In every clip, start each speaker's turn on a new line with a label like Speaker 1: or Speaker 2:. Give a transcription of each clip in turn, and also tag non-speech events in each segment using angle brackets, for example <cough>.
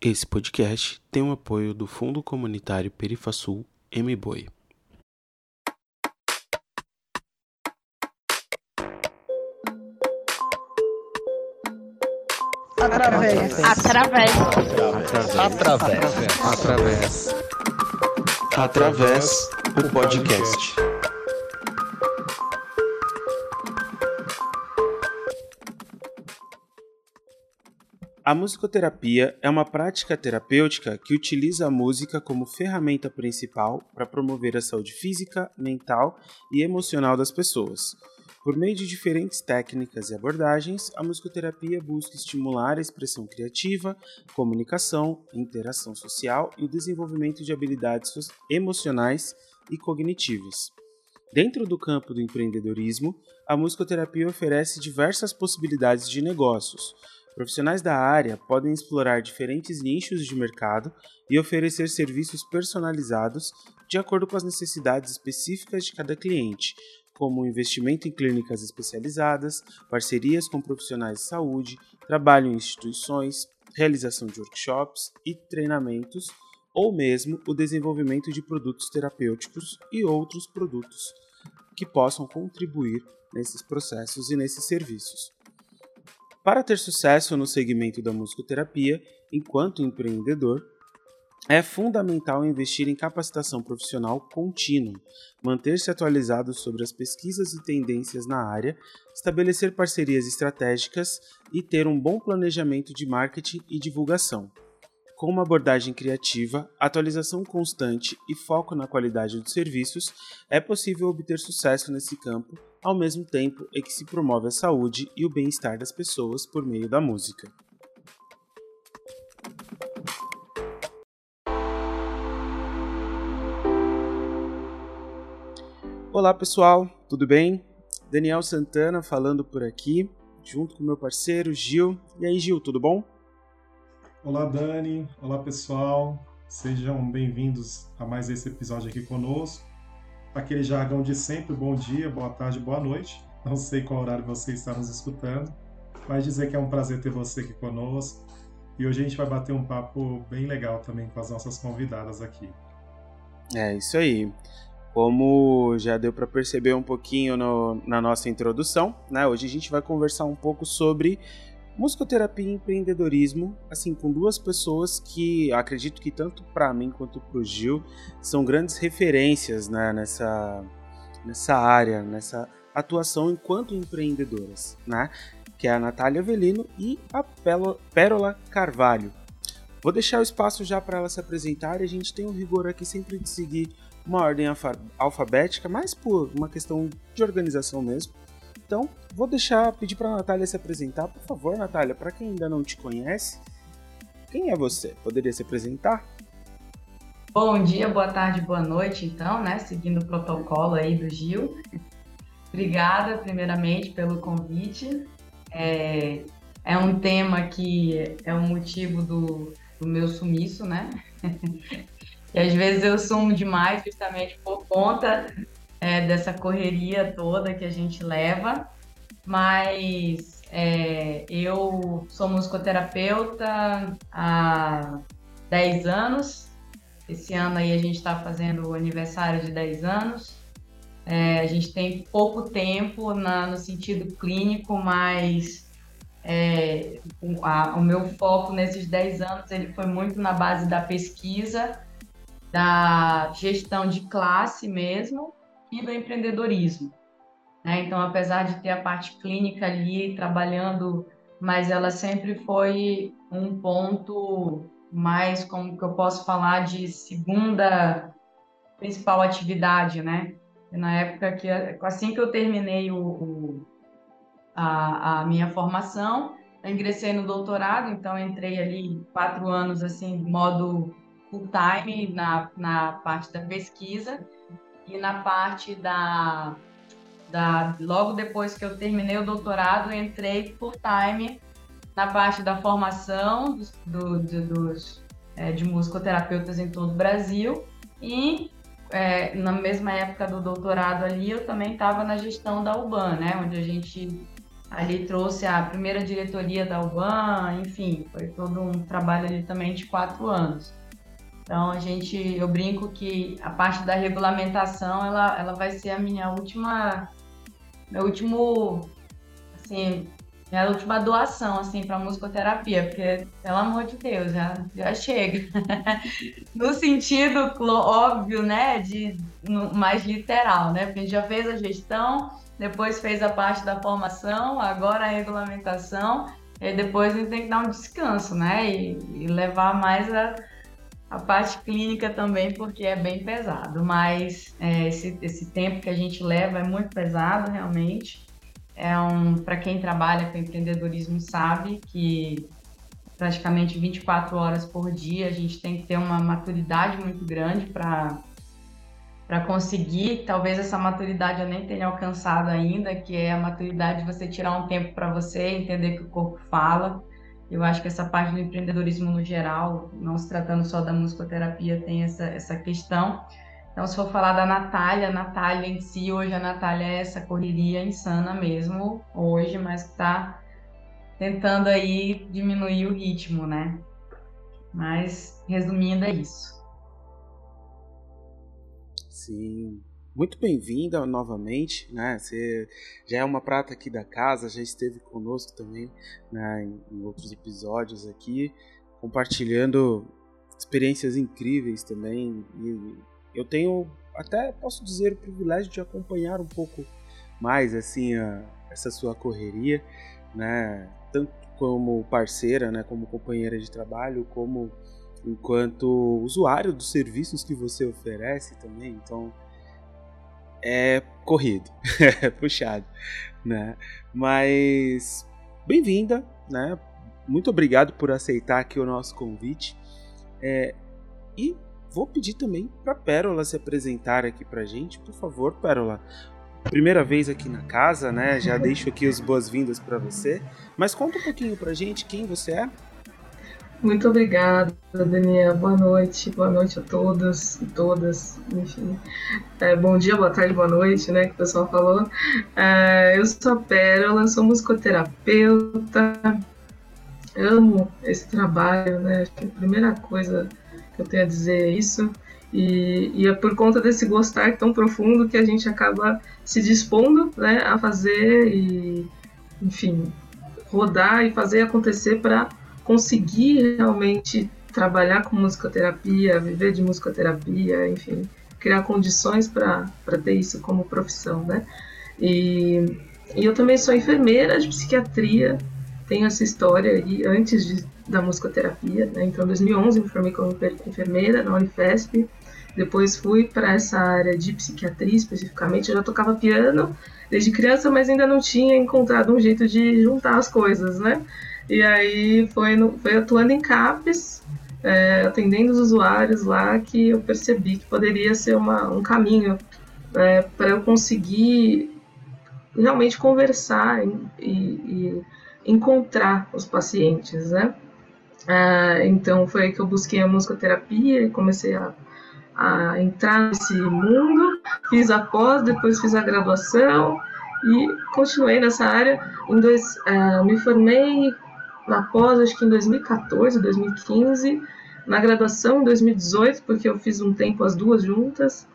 Speaker 1: Esse podcast tem o apoio do Fundo Comunitário Perifasul MBoi.
Speaker 2: Através.
Speaker 3: Através.
Speaker 4: Através.
Speaker 1: Através. Através o podcast. A musicoterapia é uma prática terapêutica que utiliza a música como ferramenta principal para promover a saúde física, mental e emocional das pessoas. Por meio de diferentes técnicas e abordagens, a musicoterapia busca estimular a expressão criativa, comunicação, interação social e o desenvolvimento de habilidades emocionais e cognitivas. Dentro do campo do empreendedorismo, a musicoterapia oferece diversas possibilidades de negócios. Profissionais da área podem explorar diferentes nichos de mercado e oferecer serviços personalizados de acordo com as necessidades específicas de cada cliente, como investimento em clínicas especializadas, parcerias com profissionais de saúde, trabalho em instituições, realização de workshops e treinamentos, ou mesmo o desenvolvimento de produtos terapêuticos e outros produtos que possam contribuir nesses processos e nesses serviços. Para ter sucesso no segmento da musicoterapia, enquanto empreendedor, é fundamental investir em capacitação profissional contínua, manter-se atualizado sobre as pesquisas e tendências na área, estabelecer parcerias estratégicas e ter um bom planejamento de marketing e divulgação. Com uma abordagem criativa, atualização constante e foco na qualidade dos serviços, é possível obter sucesso nesse campo, ao mesmo tempo em que se promove a saúde e o bem-estar das pessoas por meio da música. Olá pessoal, tudo bem? Daniel Santana falando por aqui, junto com meu parceiro Gil. E aí, Gil, tudo bom?
Speaker 4: Olá, Dani. Olá, pessoal. Sejam bem-vindos a mais esse episódio aqui conosco. Aquele jargão de sempre, bom dia, boa tarde, boa noite. Não sei qual horário você está nos escutando, mas dizer que é um prazer ter você aqui conosco. E hoje a gente vai bater um papo bem legal também com as nossas convidadas aqui.
Speaker 1: É isso aí. Como já deu para perceber um pouquinho no, na nossa introdução, né? Hoje a gente vai conversar um pouco sobre musicoterapia e empreendedorismo, assim, com duas pessoas que acredito que tanto para mim quanto para o Gil são grandes referências né, nessa, nessa área, nessa atuação enquanto empreendedoras, né? Que é a Natália Avelino e a Pérola Carvalho. Vou deixar o espaço já para ela se apresentar e a gente tem um rigor aqui sempre de seguir uma ordem alfabética, mais por uma questão de organização mesmo. Então, vou deixar, pedir para a Natália se apresentar. Por favor, Natália, para quem ainda não te conhece, quem é você? Poderia se apresentar?
Speaker 3: Bom dia, boa tarde, boa noite, então, né? Seguindo o protocolo aí do Gil. Obrigada, primeiramente, pelo convite. É, é um tema que é o um motivo do, do meu sumiço, né? <laughs> E às vezes eu sumo demais justamente por conta é, dessa correria toda que a gente leva. Mas é, eu sou musicoterapeuta há 10 anos. Esse ano aí a gente está fazendo o aniversário de 10 anos. É, a gente tem pouco tempo na, no sentido clínico, mas é, o, a, o meu foco nesses 10 anos ele foi muito na base da pesquisa da gestão de classe mesmo e do empreendedorismo. Né? Então, apesar de ter a parte clínica ali trabalhando, mas ela sempre foi um ponto mais, como que eu posso falar, de segunda principal atividade, né? Na época que, assim que eu terminei o, o a, a minha formação, eu ingressei no doutorado, então entrei ali quatro anos, assim, modo full time na, na parte da pesquisa e na parte da, da. Logo depois que eu terminei o doutorado, entrei full time na parte da formação dos, do, do, dos, é, de musicoterapeutas em todo o Brasil e é, na mesma época do doutorado ali eu também estava na gestão da UBAN, né, onde a gente Ali trouxe a primeira diretoria da UBAN, enfim, foi todo um trabalho ali também de quatro anos. Então a gente, eu brinco que a parte da regulamentação, ela, ela vai ser a minha última, meu último, assim, minha última doação, assim, para musicoterapia, porque, pelo amor de Deus, já, já chega. <laughs> no sentido óbvio, né, de, no, mais literal, né, porque a gente já fez a gestão, depois fez a parte da formação, agora a regulamentação, e depois a gente tem que dar um descanso, né, e, e levar mais a a parte clínica também, porque é bem pesado, mas é, esse, esse tempo que a gente leva é muito pesado, realmente. É um, para quem trabalha com empreendedorismo sabe que praticamente 24 horas por dia a gente tem que ter uma maturidade muito grande para para conseguir, talvez essa maturidade eu nem tenha alcançado ainda, que é a maturidade de você tirar um tempo para você, entender que o corpo fala, eu acho que essa parte do empreendedorismo no geral, não se tratando só da musicoterapia, tem essa, essa questão. Então, se for falar da Natália, a Natália em si, hoje a Natália é essa correria insana mesmo, hoje, mas que está tentando aí diminuir o ritmo, né? Mas, resumindo, é isso.
Speaker 1: Sim, muito bem-vinda novamente, né? Você já é uma prata aqui da casa, já esteve conosco também né, em, em outros episódios aqui, compartilhando experiências incríveis também. E eu tenho, até posso dizer, o privilégio de acompanhar um pouco mais assim a, essa sua correria, né? Tanto como parceira, né? Como companheira de trabalho, como enquanto usuário dos serviços que você oferece também. Então é corrido, é <laughs> puxado, né? Mas bem-vinda, né? Muito obrigado por aceitar aqui o nosso convite. É, e vou pedir também para Pérola se apresentar aqui para gente, por favor, Pérola. Primeira vez aqui na casa, né? Já deixo aqui as boas-vindas para você. Mas conta um pouquinho para gente quem você é.
Speaker 2: Muito obrigada, Daniel. Boa noite, boa noite a todos e todas. Enfim, é, bom dia, boa tarde, boa noite, né? Que o pessoal falou. É, eu sou a Pérola, sou musicoterapeuta. Amo esse trabalho, né? Acho que a primeira coisa que eu tenho a dizer é isso. E, e, é por conta desse gostar tão profundo que a gente acaba se dispondo né, a fazer e, enfim, rodar e fazer acontecer para conseguir realmente trabalhar com musicoterapia, viver de musicoterapia, enfim, criar condições para ter isso como profissão, né? E, e, eu também sou enfermeira de psiquiatria, tenho essa história aí antes de, da musicoterapia, né? Então, em 2011 me formei como enfermeira na Unifesp, depois fui para essa área de psiquiatria especificamente, eu já tocava piano desde criança, mas ainda não tinha encontrado um jeito de juntar as coisas, né? E aí foi, no, foi atuando em CAPES, é, atendendo os usuários lá, que eu percebi que poderia ser uma, um caminho é, para eu conseguir realmente conversar e, e, encontrar os pacientes, né? É, então foi aí que eu busquei a musicoterapia e comecei a, a entrar nesse mundo, fiz a pós, depois fiz a graduação e continuei nessa área. Em dois, uh, me formei na pós, acho que em 2014, 2015, na graduação em 2018, porque eu fiz um tempo as duas juntas.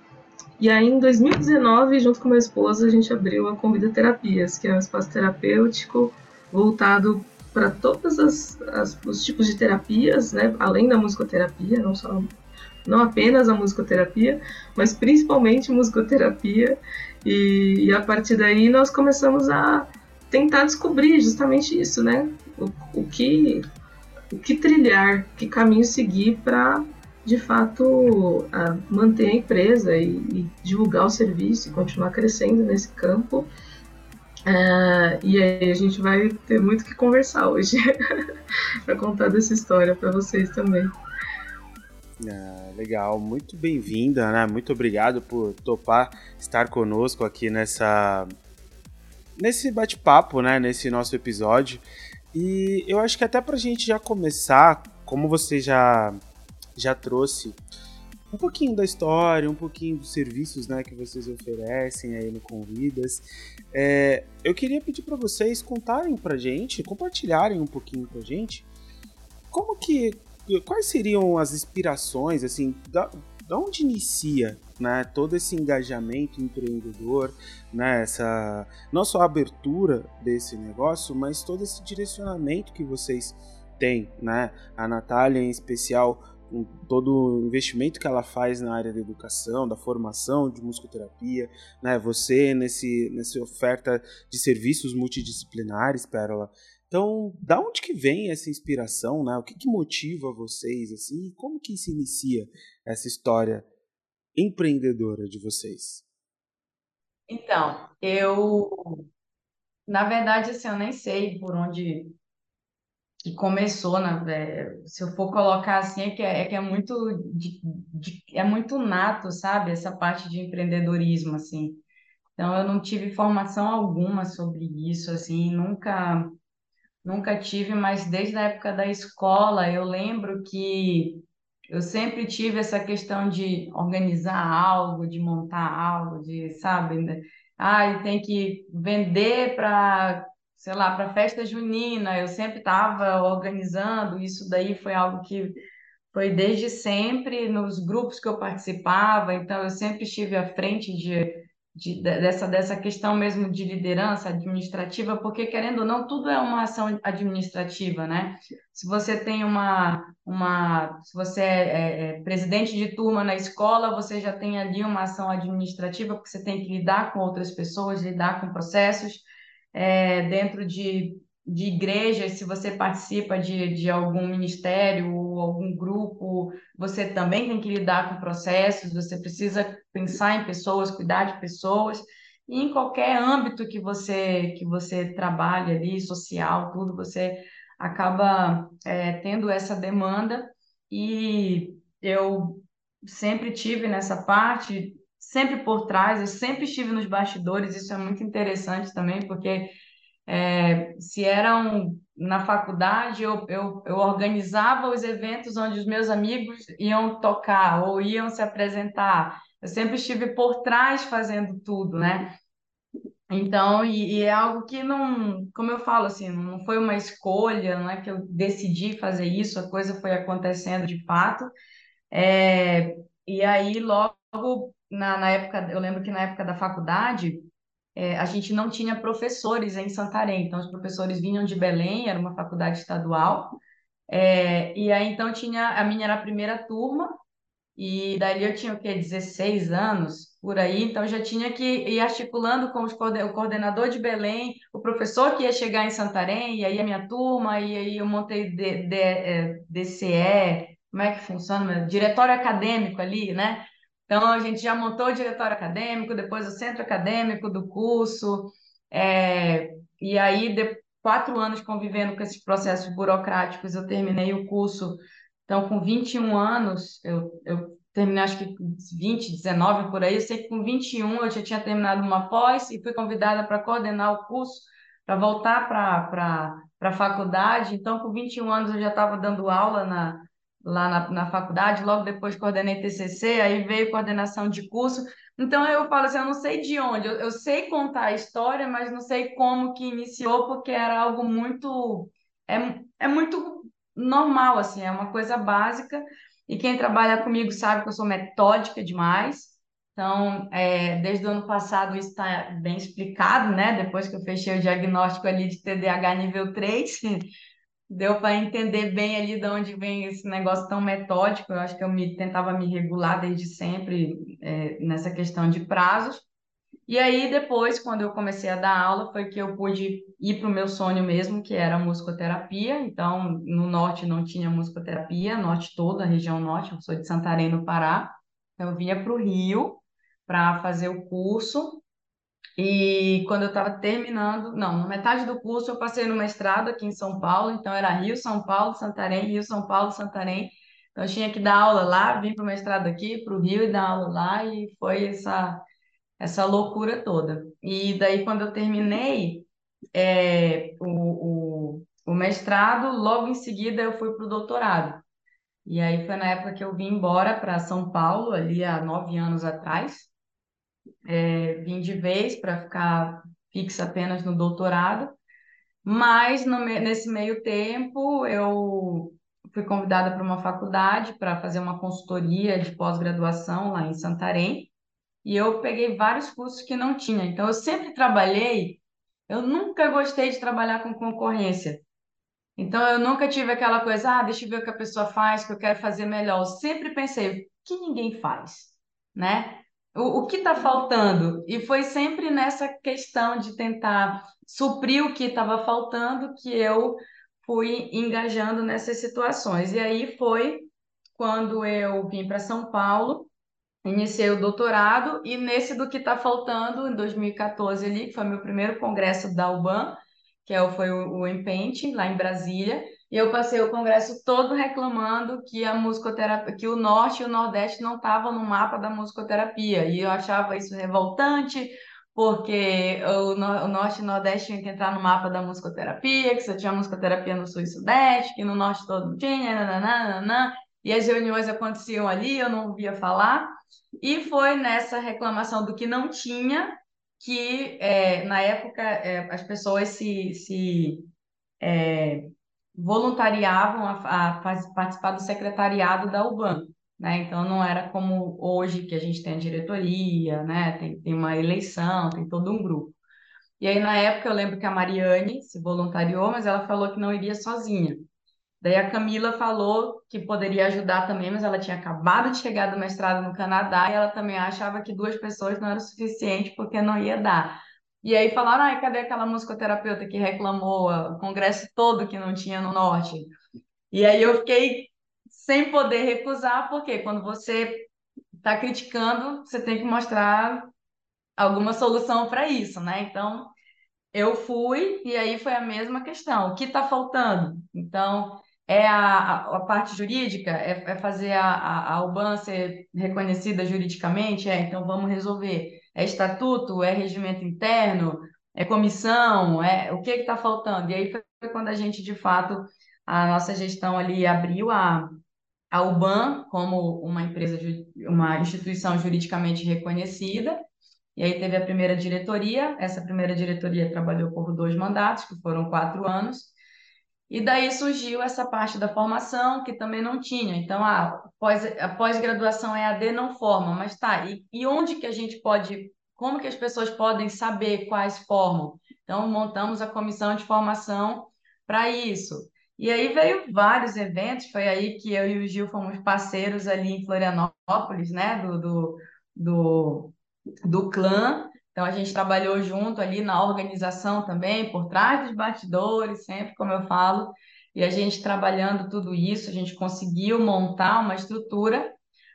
Speaker 2: E aí em 2019, junto com minha esposa, a gente abriu a Convida Terapias, que é um espaço terapêutico voltado para todos as, as, os tipos de terapias, né? além da musicoterapia, não só não apenas a musicoterapia, mas principalmente musicoterapia. E, e a partir daí nós começamos a tentar descobrir justamente isso, né? O, o, que, o que trilhar, que caminho seguir para, de fato, manter a empresa e, e, divulgar o serviço e continuar crescendo nesse campo. Uh, e aí a gente vai ter muito que conversar hoje <laughs> para contar dessa história para vocês também.
Speaker 1: Ah, legal, muito bem-vinda, né? Muito obrigado por topar estar conosco aqui nessa nesse bate-papo, né? Nesse nosso episódio. E eu acho que até pra gente já começar, como você já, já trouxe, um pouquinho da história, um pouquinho dos serviços né, que vocês oferecem aí no Convidas. É, eu queria pedir para vocês contarem para gente, compartilharem um pouquinho com a gente, como que, quais seriam as inspirações, assim, da, da onde inicia né, todo esse engajamento empreendedor, né, essa, não só a abertura desse negócio, mas todo esse direcionamento que vocês têm, né? A Natália em especial com todo o investimento que ela faz na área da educação, da formação de musicoterapia, né? Você nesse nessa oferta de serviços multidisciplinares, Pérola. Então, da onde que vem essa inspiração, né? O que, que motiva vocês assim? Como que se inicia essa história empreendedora de vocês?
Speaker 3: Então, eu na verdade assim, eu nem sei por onde que começou, né? Se eu for colocar assim, é que é, é que é muito de, de, é muito nato, sabe? Essa parte de empreendedorismo, assim. Então, eu não tive formação alguma sobre isso, assim, nunca nunca tive, mas desde a época da escola eu lembro que eu sempre tive essa questão de organizar algo, de montar algo, de, sabe, né? ah, tem que vender para sei lá, para festa junina, eu sempre estava organizando, isso daí foi algo que foi desde sempre nos grupos que eu participava, então eu sempre estive à frente de, de, dessa, dessa questão mesmo de liderança administrativa, porque querendo ou não, tudo é uma ação administrativa, né? Se você tem uma, uma se você é, é, é presidente de turma na escola, você já tem ali uma ação administrativa, porque você tem que lidar com outras pessoas, lidar com processos, é, dentro de, de igrejas, se você participa de, de algum ministério ou algum grupo, você também tem que lidar com processos, você precisa pensar em pessoas, cuidar de pessoas, e em qualquer âmbito que você, que você trabalhe ali, social, tudo, você acaba é, tendo essa demanda, e eu sempre tive nessa parte sempre por trás, eu sempre estive nos bastidores, isso é muito interessante também, porque é, se eram na faculdade, eu, eu, eu organizava os eventos onde os meus amigos iam tocar ou iam se apresentar. Eu sempre estive por trás fazendo tudo, né? Então, e, e, é algo que não, como eu falo assim, não foi uma escolha, não é que eu decidi fazer isso, a coisa foi acontecendo de fato. É, e aí, logo na, na época, eu lembro que na época da faculdade, é, a gente não tinha professores em Santarém, então os professores vinham de Belém, era uma faculdade estadual, é, e aí então tinha, a minha era a primeira turma, e daí eu tinha o quê, 16 anos, por aí, então já tinha que ir articulando com os, o coordenador de Belém, o professor que ia chegar em Santarém, e aí a minha turma, e aí eu montei D, D, é, DCE, como é que funciona? Diretório acadêmico ali, né? Então, a gente já montou o diretório acadêmico, depois o centro acadêmico do curso, é, e aí, de quatro anos convivendo com esses processos burocráticos, eu terminei o curso. Então, com 21 anos, eu, eu terminei acho que 20, 19 por aí. Eu sei que com 21 eu já tinha terminado uma pós e fui convidada para coordenar o curso, para voltar para a faculdade. Então, com 21 anos eu já estava dando aula na, lá na, na faculdade, logo depois coordenei TCC, aí veio coordenação de curso. Então eu falo assim, eu não sei de onde, eu, eu sei contar a história, mas não sei como que iniciou, porque era algo muito é, é muito normal assim, é uma coisa básica. E quem trabalha comigo sabe que eu sou metódica demais. Então, é, desde o ano passado isso está bem explicado, né? Depois que eu fechei o diagnóstico ali de TDAH nível 3, <laughs> deu para entender bem ali de onde vem esse negócio tão metódico. Eu acho que eu me tentava me regular desde sempre é, nessa questão de prazos. E aí depois, quando eu comecei a dar aula, foi que eu pude ir para o meu sonho mesmo, que era a musicoterapia. Então, no norte não tinha musicoterapia, norte toda, a região norte. Eu sou de Santarém, no Pará. Então, eu vinha para o Rio para fazer o curso e quando eu estava terminando, não, na metade do curso eu passei no mestrado aqui em São Paulo, então era Rio, São Paulo, Santarém, Rio, São Paulo, Santarém. Então eu tinha que dar aula lá, vim para o mestrado aqui, para o Rio e dar aula lá, e foi essa, essa loucura toda. E daí quando eu terminei é, o, o, o mestrado, logo em seguida eu fui para o doutorado. E aí foi na época que eu vim embora para São Paulo, ali há nove anos atrás. É, vim de vez para ficar fixa apenas no doutorado. Mas no, nesse meio tempo eu fui convidada para uma faculdade para fazer uma consultoria de pós-graduação lá em Santarém. E eu peguei vários cursos que não tinha. Então eu sempre trabalhei, eu nunca gostei de trabalhar com concorrência. Então eu nunca tive aquela coisa, ah, deixa eu ver o que a pessoa faz, que eu quero fazer melhor. Eu sempre pensei, o que ninguém faz, né? O, o que está faltando? E foi sempre nessa questão de tentar suprir o que estava faltando que eu fui engajando nessas situações. E aí foi quando eu vim para São Paulo, iniciei o doutorado, e nesse do que está faltando, em 2014 ali, que foi meu primeiro congresso da UBAN, que é foi o, o Empente, lá em Brasília, e eu passei o congresso todo reclamando que a musicoterapia, que o norte e o nordeste não estavam no mapa da musicoterapia, e eu achava isso revoltante, porque o, o norte e o nordeste tinham que entrar no mapa da musicoterapia, que só tinha musicoterapia no sul e sudeste, que no norte todo não tinha, nananana, e as reuniões aconteciam ali, eu não ouvia falar, e foi nessa reclamação do que não tinha que, é, na época, é, as pessoas se, se é, voluntariavam a, a, participar do secretariado da UBAN. Né? Então, não era como hoje, que a gente tem a diretoria, né? tem, tem uma eleição, tem todo um grupo. E aí, na época, eu lembro que a Mariane se voluntariou, mas ela falou que não iria sozinha. Daí a Camila falou que poderia ajudar também, mas ela tinha acabado de chegar do mestrado no Canadá e ela também achava que duas pessoas não era o suficiente porque não ia dar. E aí falaram, ai, cadê aquela musicoterapeuta que reclamou o congresso todo que não tinha no Norte? E aí eu fiquei sem poder recusar, porque quando você está criticando, você tem que mostrar alguma solução para isso, né? Então, eu fui e aí foi a mesma questão. O que está faltando? Então, é a, a, parte jurídica, é, é fazer a, a, a UBAN ser reconhecida juridicamente? É, então vamos resolver. É estatuto? É regimento interno? É comissão? É, o que está faltando? E aí foi quando a gente, de fato, a nossa gestão ali abriu a, a UBAN como uma empresa, uma instituição juridicamente reconhecida, e aí teve a primeira diretoria, essa primeira diretoria trabalhou por dois mandatos, que foram quatro anos, e daí surgiu essa parte da formação que também não tinha. Então, a pós, a pós-graduação EAD não forma, mas tá, e, e onde que a gente pode, como que as pessoas podem saber quais formam? Então, montamos a comissão de formação para isso. E aí veio vários eventos, foi aí que eu e o Gil fomos parceiros ali em Florianópolis, né, do, do, do, do clã, então, a gente trabalhou junto ali na organização também, por trás dos bastidores, sempre, como eu falo, e a gente trabalhando tudo isso, a gente conseguiu montar uma estrutura,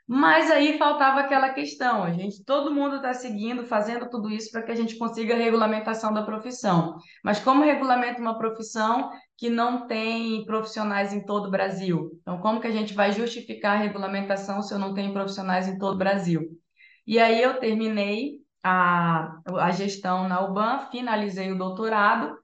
Speaker 3: mas aí faltava aquela questão, a gente, todo mundo está seguindo, fazendo tudo isso para que a gente consiga a regulamentação da profissão. Mas como regulamenta uma profissão que não tem profissionais em todo o Brasil? Então, como que a gente vai justificar a regulamentação se eu não tenho profissionais em todo o Brasil? E aí eu terminei a, a gestão na UBAN, finalizei o doutorado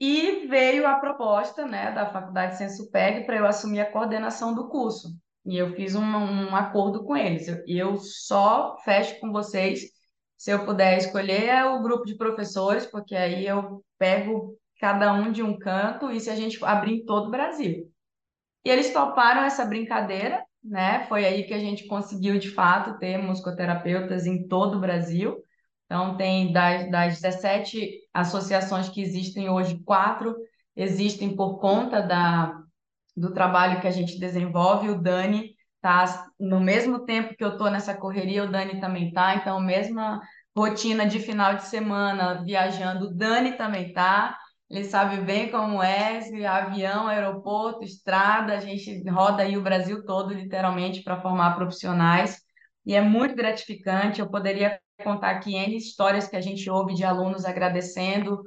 Speaker 3: e veio a proposta né, da Faculdade Sensupeg para eu assumir a coordenação do curso. E eu fiz um, um acordo com eles. Eu, eu só fecho com vocês se eu puder escolher é o grupo de professores, porque aí eu pego cada um de um canto e se a gente abrir em todo o Brasil. E eles toparam essa brincadeira né? Foi aí que a gente conseguiu, de fato, ter musicoterapeutas em todo o Brasil. Então, tem das, das 17 associações que existem hoje, quatro existem por conta da, do trabalho que a gente desenvolve. O Dani está no mesmo tempo que eu estou nessa correria, o Dani também está. Então, mesma rotina de final de semana viajando, o Dani também está. Ele sabe bem como é, avião, aeroporto, estrada, a gente roda aí o Brasil todo, literalmente, para formar profissionais. E é muito gratificante. Eu poderia contar aqui N histórias que a gente ouve de alunos agradecendo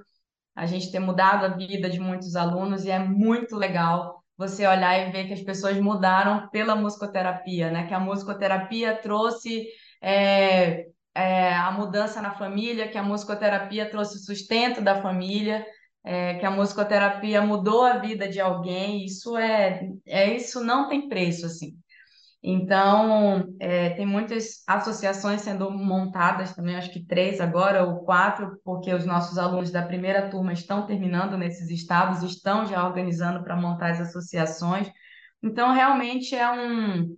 Speaker 3: a gente ter mudado a vida de muitos alunos, e é muito legal você olhar e ver que as pessoas mudaram pela musicoterapia, né? Que a musicoterapia trouxe é, é, a mudança na família, que a musicoterapia trouxe sustento da família, é, que a musicoterapia mudou a vida de alguém, isso é, é isso não tem preço, assim. Então, é, tem muitas associações sendo montadas também, acho que três agora, ou quatro, porque os nossos alunos da primeira turma estão terminando nesses estados, estão já organizando para montar as associações. Então, realmente é um.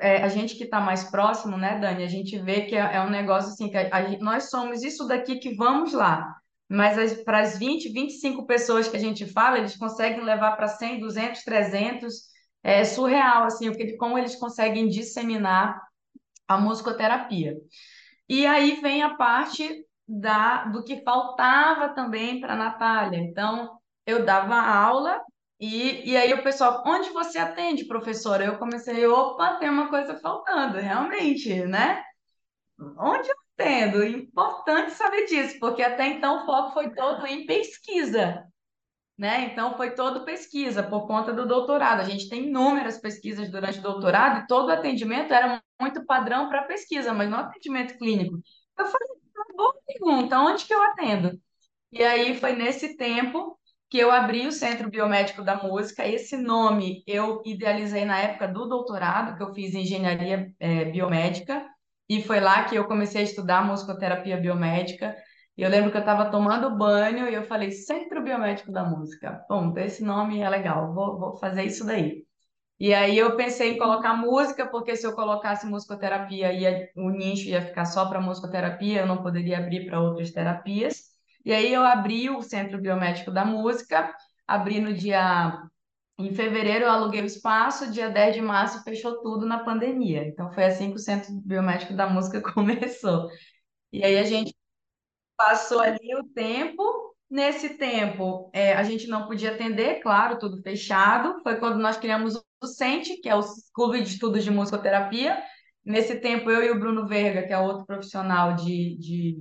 Speaker 3: É, a gente que está mais próximo, né, Dani? A gente vê que é, é um negócio assim, que a, a, nós somos isso daqui que vamos lá. Mas para as 20, 25 pessoas que a gente fala, eles conseguem levar para 100, 200, 300 é surreal, assim, como eles conseguem disseminar a musicoterapia. E aí vem a parte da, do que faltava também para a Natália. Então, eu dava aula e, e aí o pessoal, onde você atende, professora? Eu comecei, opa, tem uma coisa faltando, realmente, né? Onde eu atendo? Importante saber disso, porque até então o foco foi todo em pesquisa né? Então foi todo pesquisa por conta do doutorado. A gente tem inúmeras pesquisas durante o doutorado e todo atendimento era muito padrão para pesquisa, mas não atendimento clínico. Eu falei, boa pergunta, onde que eu atendo? E aí foi nesse tempo que eu abri o Centro Biomédico da Música. Esse nome eu idealizei na época do doutorado, que eu fiz engenharia é, biomédica, e foi lá que eu comecei a estudar musicoterapia biomédica. E eu lembro que eu estava tomando banho e eu falei, Centro Biomédico da Música. Bom, esse nome é legal, vou, vou fazer isso daí. E aí eu pensei em colocar música, porque se eu colocasse musicoterapia, ia, o nicho ia ficar só para musicoterapia, eu não poderia abrir para outras terapias. E aí eu abri o Centro Biomédico da Música, abri no dia... Em fevereiro eu aluguei o espaço, dia 10 de março fechou tudo na pandemia. Então foi assim que o Centro Biomédico da Música <laughs> começou. E aí a gente Passou ali o tempo. Nesse tempo, é, a gente não podia atender, claro, tudo fechado. Foi quando nós criamos o CENTE, que é o Clube de Estudos de Musicoterapia. Nesse tempo, eu e o Bruno Verga, que é outro profissional de, de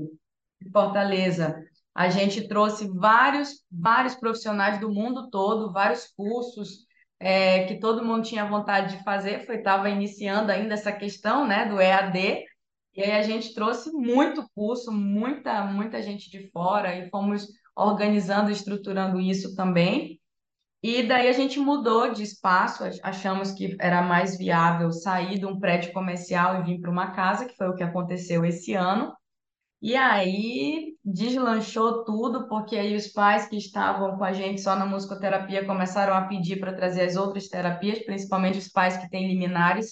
Speaker 3: Fortaleza, a gente trouxe vários, vários profissionais do mundo todo, vários cursos é, que todo mundo tinha vontade de fazer. Foi estava iniciando ainda essa questão, né, do EAD. E aí a gente trouxe muito curso, muita, muita gente de fora e fomos organizando, estruturando isso também. E daí a gente mudou de espaço, achamos que era mais viável sair de um prédio comercial e vir para uma casa, que foi o que aconteceu esse ano. E aí deslanchou tudo, porque aí os pais que estavam com a gente só na musicoterapia começaram a pedir para trazer as outras terapias, principalmente os pais que têm liminares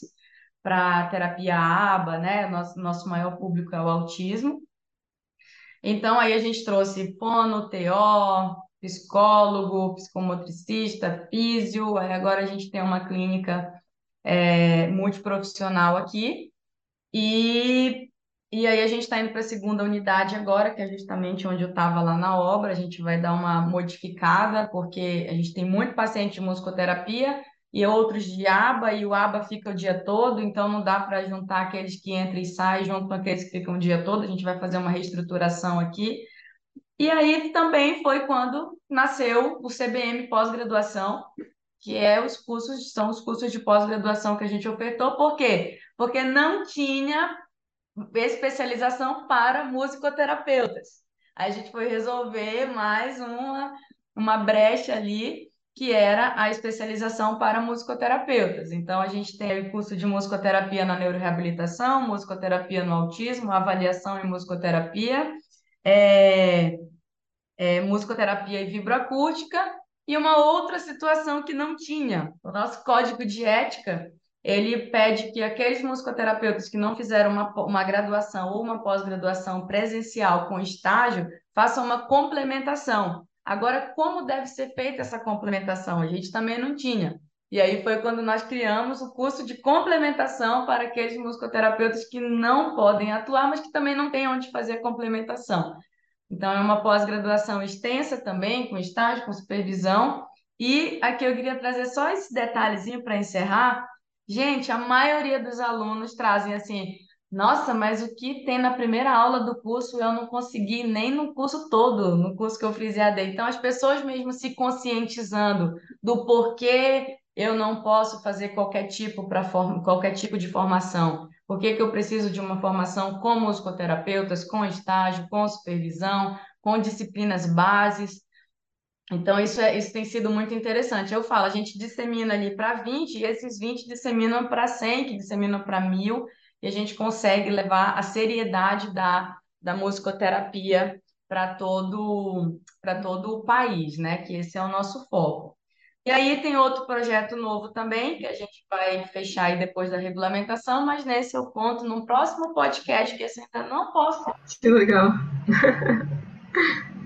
Speaker 3: para terapia ABA, né? Nosso, nosso maior público é o autismo. Então, aí a gente trouxe fono, TO, psicólogo, psicomotricista, físio, aí agora a gente tem uma clínica é, multiprofissional aqui. E, e aí a gente está indo para a segunda unidade agora, que é justamente onde eu estava lá na obra. A gente vai dar uma modificada, porque a gente tem muito paciente de musicoterapia, e outros de aba, e o aba fica o dia todo, então não dá para juntar aqueles que entram e saem junto com aqueles que ficam o dia todo, a gente vai fazer uma reestruturação aqui. E aí também foi quando nasceu o CBM pós-graduação, que é os cursos, são os cursos de pós-graduação que a gente ofertou, por quê? Porque não tinha especialização para musicoterapeutas. Aí a gente foi resolver mais uma, uma brecha ali que era a especialização para musicoterapeutas. Então, a gente tem o curso de musicoterapia na neuroreabilitação, musicoterapia no autismo, avaliação em musicoterapia, é, é, musicoterapia e vibroacústica, e uma outra situação que não tinha. O nosso código de ética, ele pede que aqueles musicoterapeutas que não fizeram uma, uma graduação ou uma pós-graduação presencial com estágio, façam uma complementação. Agora, como deve ser feita essa complementação? A gente também não tinha. E aí foi quando nós criamos o curso de complementação para aqueles musicoterapeutas que não podem atuar, mas que também não têm onde fazer a complementação. Então, é uma pós-graduação extensa também, com estágio, com supervisão. E aqui eu queria trazer só esse detalhezinho para encerrar. Gente, a maioria dos alunos trazem assim, nossa, mas o que tem na primeira aula do curso eu não consegui nem no curso todo, no curso que eu fiz EAD. Então, as pessoas mesmo se conscientizando do porquê eu não posso fazer qualquer tipo para qualquer tipo de formação. Por que, que eu preciso de uma formação com musicoterapeutas, com estágio, com supervisão, com disciplinas bases? Então, isso, é, isso tem sido muito interessante. Eu falo, a gente dissemina ali para 20, e esses 20 disseminam para 100, que disseminam para 1000, e a gente consegue levar a seriedade da, da musicoterapia para todo, todo o país, né? Que esse é o nosso foco. E aí tem outro projeto novo também, que a gente vai fechar aí depois da regulamentação, mas nesse eu conto num próximo podcast, que esse ainda não posso.
Speaker 2: Que legal. <laughs>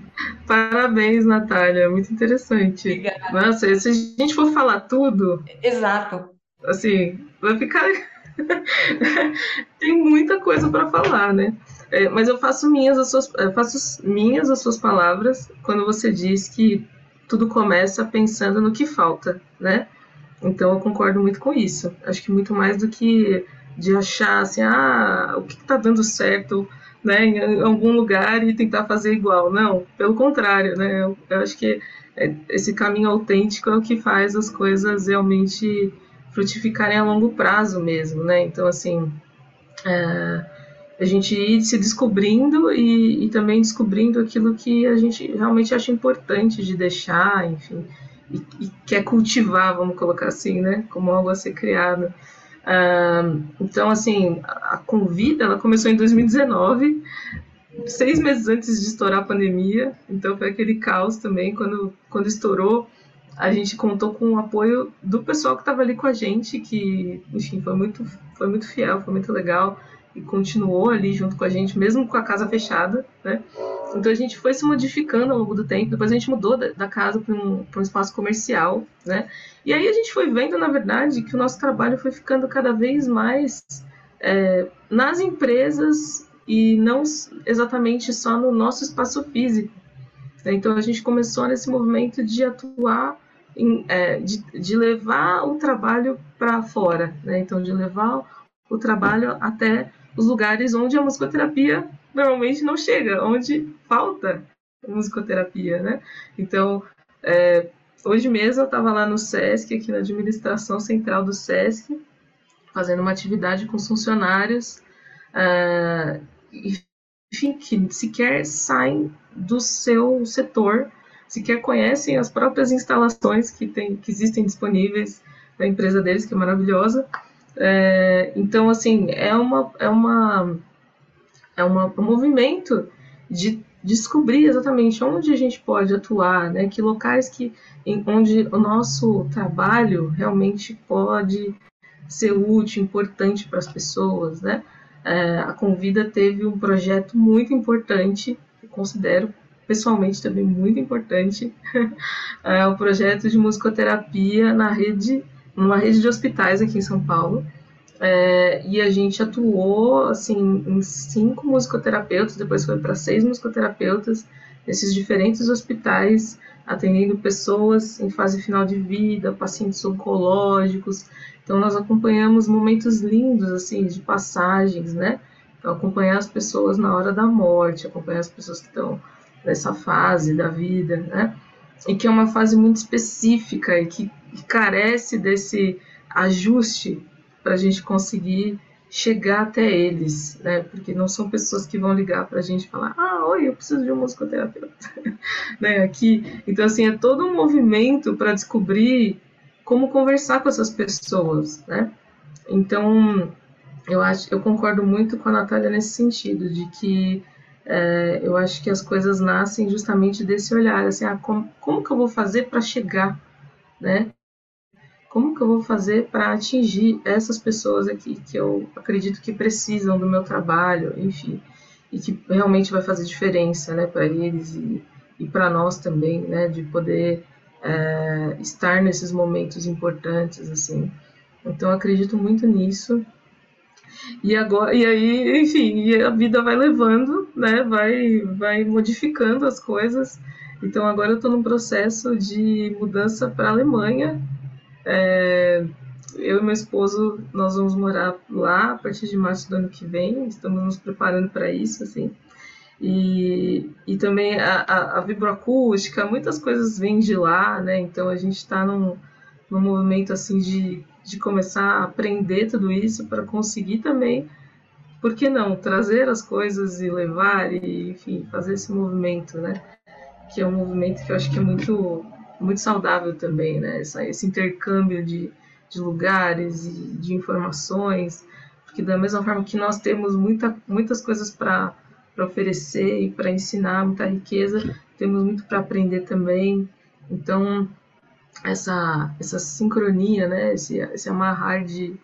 Speaker 2: Parabéns, Natália. Muito interessante.
Speaker 3: Obrigada.
Speaker 2: Nossa, se a gente for falar tudo.
Speaker 3: Exato.
Speaker 2: Assim, vai ficar. <laughs> Tem muita coisa para falar, né? É, mas eu faço minhas as suas, faço minhas as suas palavras quando você diz que tudo começa pensando no que falta, né? Então eu concordo muito com isso. Acho que muito mais do que de achar assim, ah, o que está dando certo, né, em algum lugar e tentar fazer igual. Não, pelo contrário, né? Eu, eu acho que é, esse caminho autêntico é o que faz as coisas realmente frutificarem a longo prazo mesmo, né? Então, assim, é, a gente ir se descobrindo e, e, também descobrindo aquilo que a gente realmente acha importante de deixar, enfim, e, e quer cultivar, vamos colocar assim, né? Como algo a ser criado. Então, assim, a Convida, ela começou em 2019, seis meses antes de estourar a pandemia, então foi aquele caos também, quando, quando estourou, a gente contou com o apoio do pessoal que estava ali com a gente, que, enfim, foi muito, foi muito fiel, foi muito legal, e continuou ali junto com a gente, mesmo com a casa fechada, né? Então a gente foi se modificando ao longo do tempo. Depois a gente mudou da, da casa para um, um espaço comercial, né? E aí a gente foi vendo, na verdade, que o nosso trabalho foi ficando cada vez mais é, nas empresas e não exatamente só no nosso espaço físico. Né? Então a gente começou nesse movimento de atuar, em, é, de, de levar o trabalho para fora, né? Então de levar o trabalho até os lugares onde a musicoterapia normalmente não chega, onde falta musicoterapia, né? Então, é, hoje mesmo eu estava lá no SESC, aqui na administração central do SESC, fazendo uma atividade com os funcionários, é, enfim, que sequer saem do seu setor, sequer conhecem as próprias instalações que, tem, que existem disponíveis na empresa deles, que é maravilhosa, é, então, assim, é, uma, é, uma, é uma, um movimento de descobrir exatamente onde a gente pode atuar, né? Que locais que, em, onde o nosso trabalho realmente pode ser útil, importante para as pessoas, né? É, a Convida teve um projeto muito importante, considero pessoalmente também muito importante, <laughs> é o projeto de musicoterapia na rede numa rede de hospitais aqui em São Paulo. É, e a gente atuou assim em cinco musicoterapeutas, depois foi para seis musicoterapeutas nesses diferentes hospitais, atendendo pessoas em fase final de vida, pacientes oncológicos. Então nós acompanhamos momentos lindos assim de passagens, né? Então, acompanhar as pessoas na hora da morte, acompanhar as pessoas que estão nessa fase da vida, né? E que é uma fase muito específica e que carece desse ajuste para a gente conseguir chegar até eles, né? Porque não são pessoas que vão ligar para a gente e falar, ah, oi, eu preciso de um musicoterapeuta, <laughs> né? Aqui, então assim é todo um movimento para descobrir como conversar com essas pessoas, né? Então eu acho, eu concordo muito com a Natália nesse sentido de que é, eu acho que as coisas nascem justamente desse olhar, assim, ah, como, como que eu vou fazer para chegar, né? Como que eu vou fazer para atingir essas pessoas aqui que eu acredito que precisam do meu trabalho, enfim, e que realmente vai fazer diferença, né, para eles e, e para nós também, né, de poder é, estar nesses momentos importantes, assim. Então, acredito muito nisso. E agora, e aí, enfim, a vida vai levando, né, vai, vai modificando as coisas. Então, agora eu estou num processo de mudança para a Alemanha, é, eu e meu esposo, nós vamos morar lá a partir de março do ano que vem, estamos nos preparando para isso, assim. E, e também a, a, a, vibroacústica, muitas coisas vêm de lá, né? Então a gente está num, num movimento, assim, de, de começar a aprender tudo isso para conseguir também, por que não, trazer as coisas e levar e, enfim, fazer esse movimento, né? que é um movimento que eu acho que é muito, muito saudável também, né? Essa, esse intercâmbio de, de lugares e de informações, porque da mesma forma que nós temos muita, muitas coisas para oferecer e para ensinar, muita riqueza, temos muito para aprender também. Então, essa, essa sincronia, né? esse, esse amarrar de,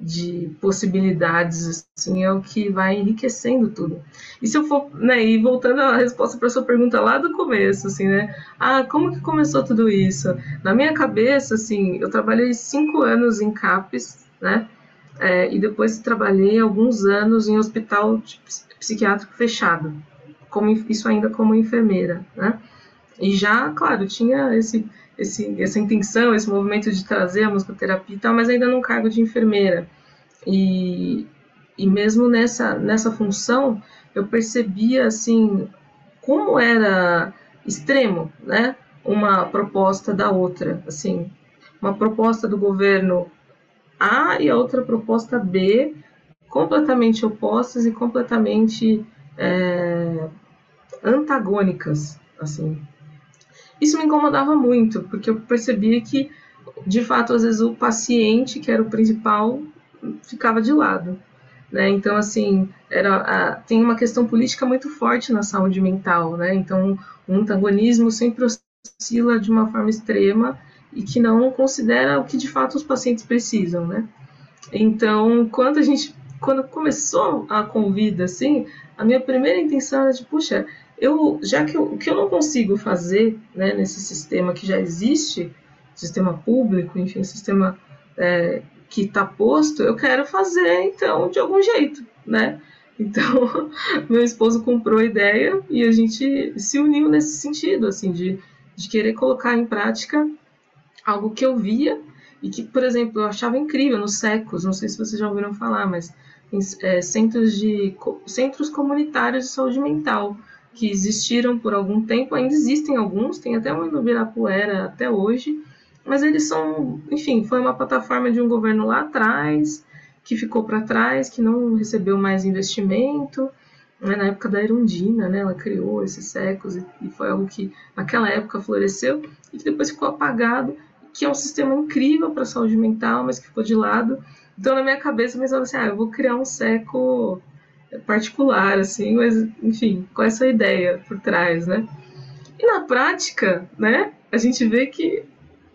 Speaker 2: de possibilidades, assim, é o que vai enriquecendo tudo. E se eu for, né, e voltando à resposta para sua pergunta lá do começo, assim, né, ah, como que começou tudo isso? Na minha cabeça, assim, eu trabalhei cinco anos em CAPES, né, é, e depois trabalhei alguns anos em hospital psiquiátrico fechado, como, isso ainda como enfermeira, né, e já, claro, tinha esse esse, essa intenção, esse movimento de trazer a musicoterapia e tal, mas ainda num cargo de enfermeira. E, e mesmo nessa, nessa função, eu percebia, assim, como era extremo, né? Uma proposta da outra, assim, uma proposta do governo A e a outra proposta B, completamente opostas e completamente é, antagônicas, assim. Isso me incomodava muito, porque eu percebia que, de fato, às vezes o paciente, que era o principal, ficava de lado. Né? Então, assim, era, a, tem uma questão política muito forte na saúde mental, né? Então, o antagonismo sempre oscila de uma forma extrema e que não considera o que de fato os pacientes precisam, né? Então, quando a gente, quando começou a convida, assim, a minha primeira intenção era de, puxa, eu, já que eu, o que eu não consigo fazer né, nesse sistema que já existe, sistema público, enfim, sistema é, que está posto, eu quero fazer então de algum jeito, né? Então, <laughs> meu esposo comprou a ideia e a gente se uniu nesse sentido, assim, de, de querer colocar em prática algo que eu via e que, por exemplo, eu achava incrível nos SECOS, não sei se vocês já ouviram falar, mas é, centros, de, centros comunitários de saúde mental, que existiram por algum tempo, ainda existem alguns, tem até um no Ibirapuera até hoje, mas eles são, enfim, foi uma plataforma de um governo lá atrás, que ficou para trás, que não recebeu mais investimento, né, na época da Erundina, né, ela criou esses séculos e, e foi algo que naquela época floresceu e que depois ficou apagado, que é um sistema incrível para a saúde mental, mas que ficou de lado. Então, na minha cabeça, eu pensava assim, ah, eu vou criar um século particular, assim, mas enfim, com essa ideia por trás, né? E na prática, né, a gente vê que,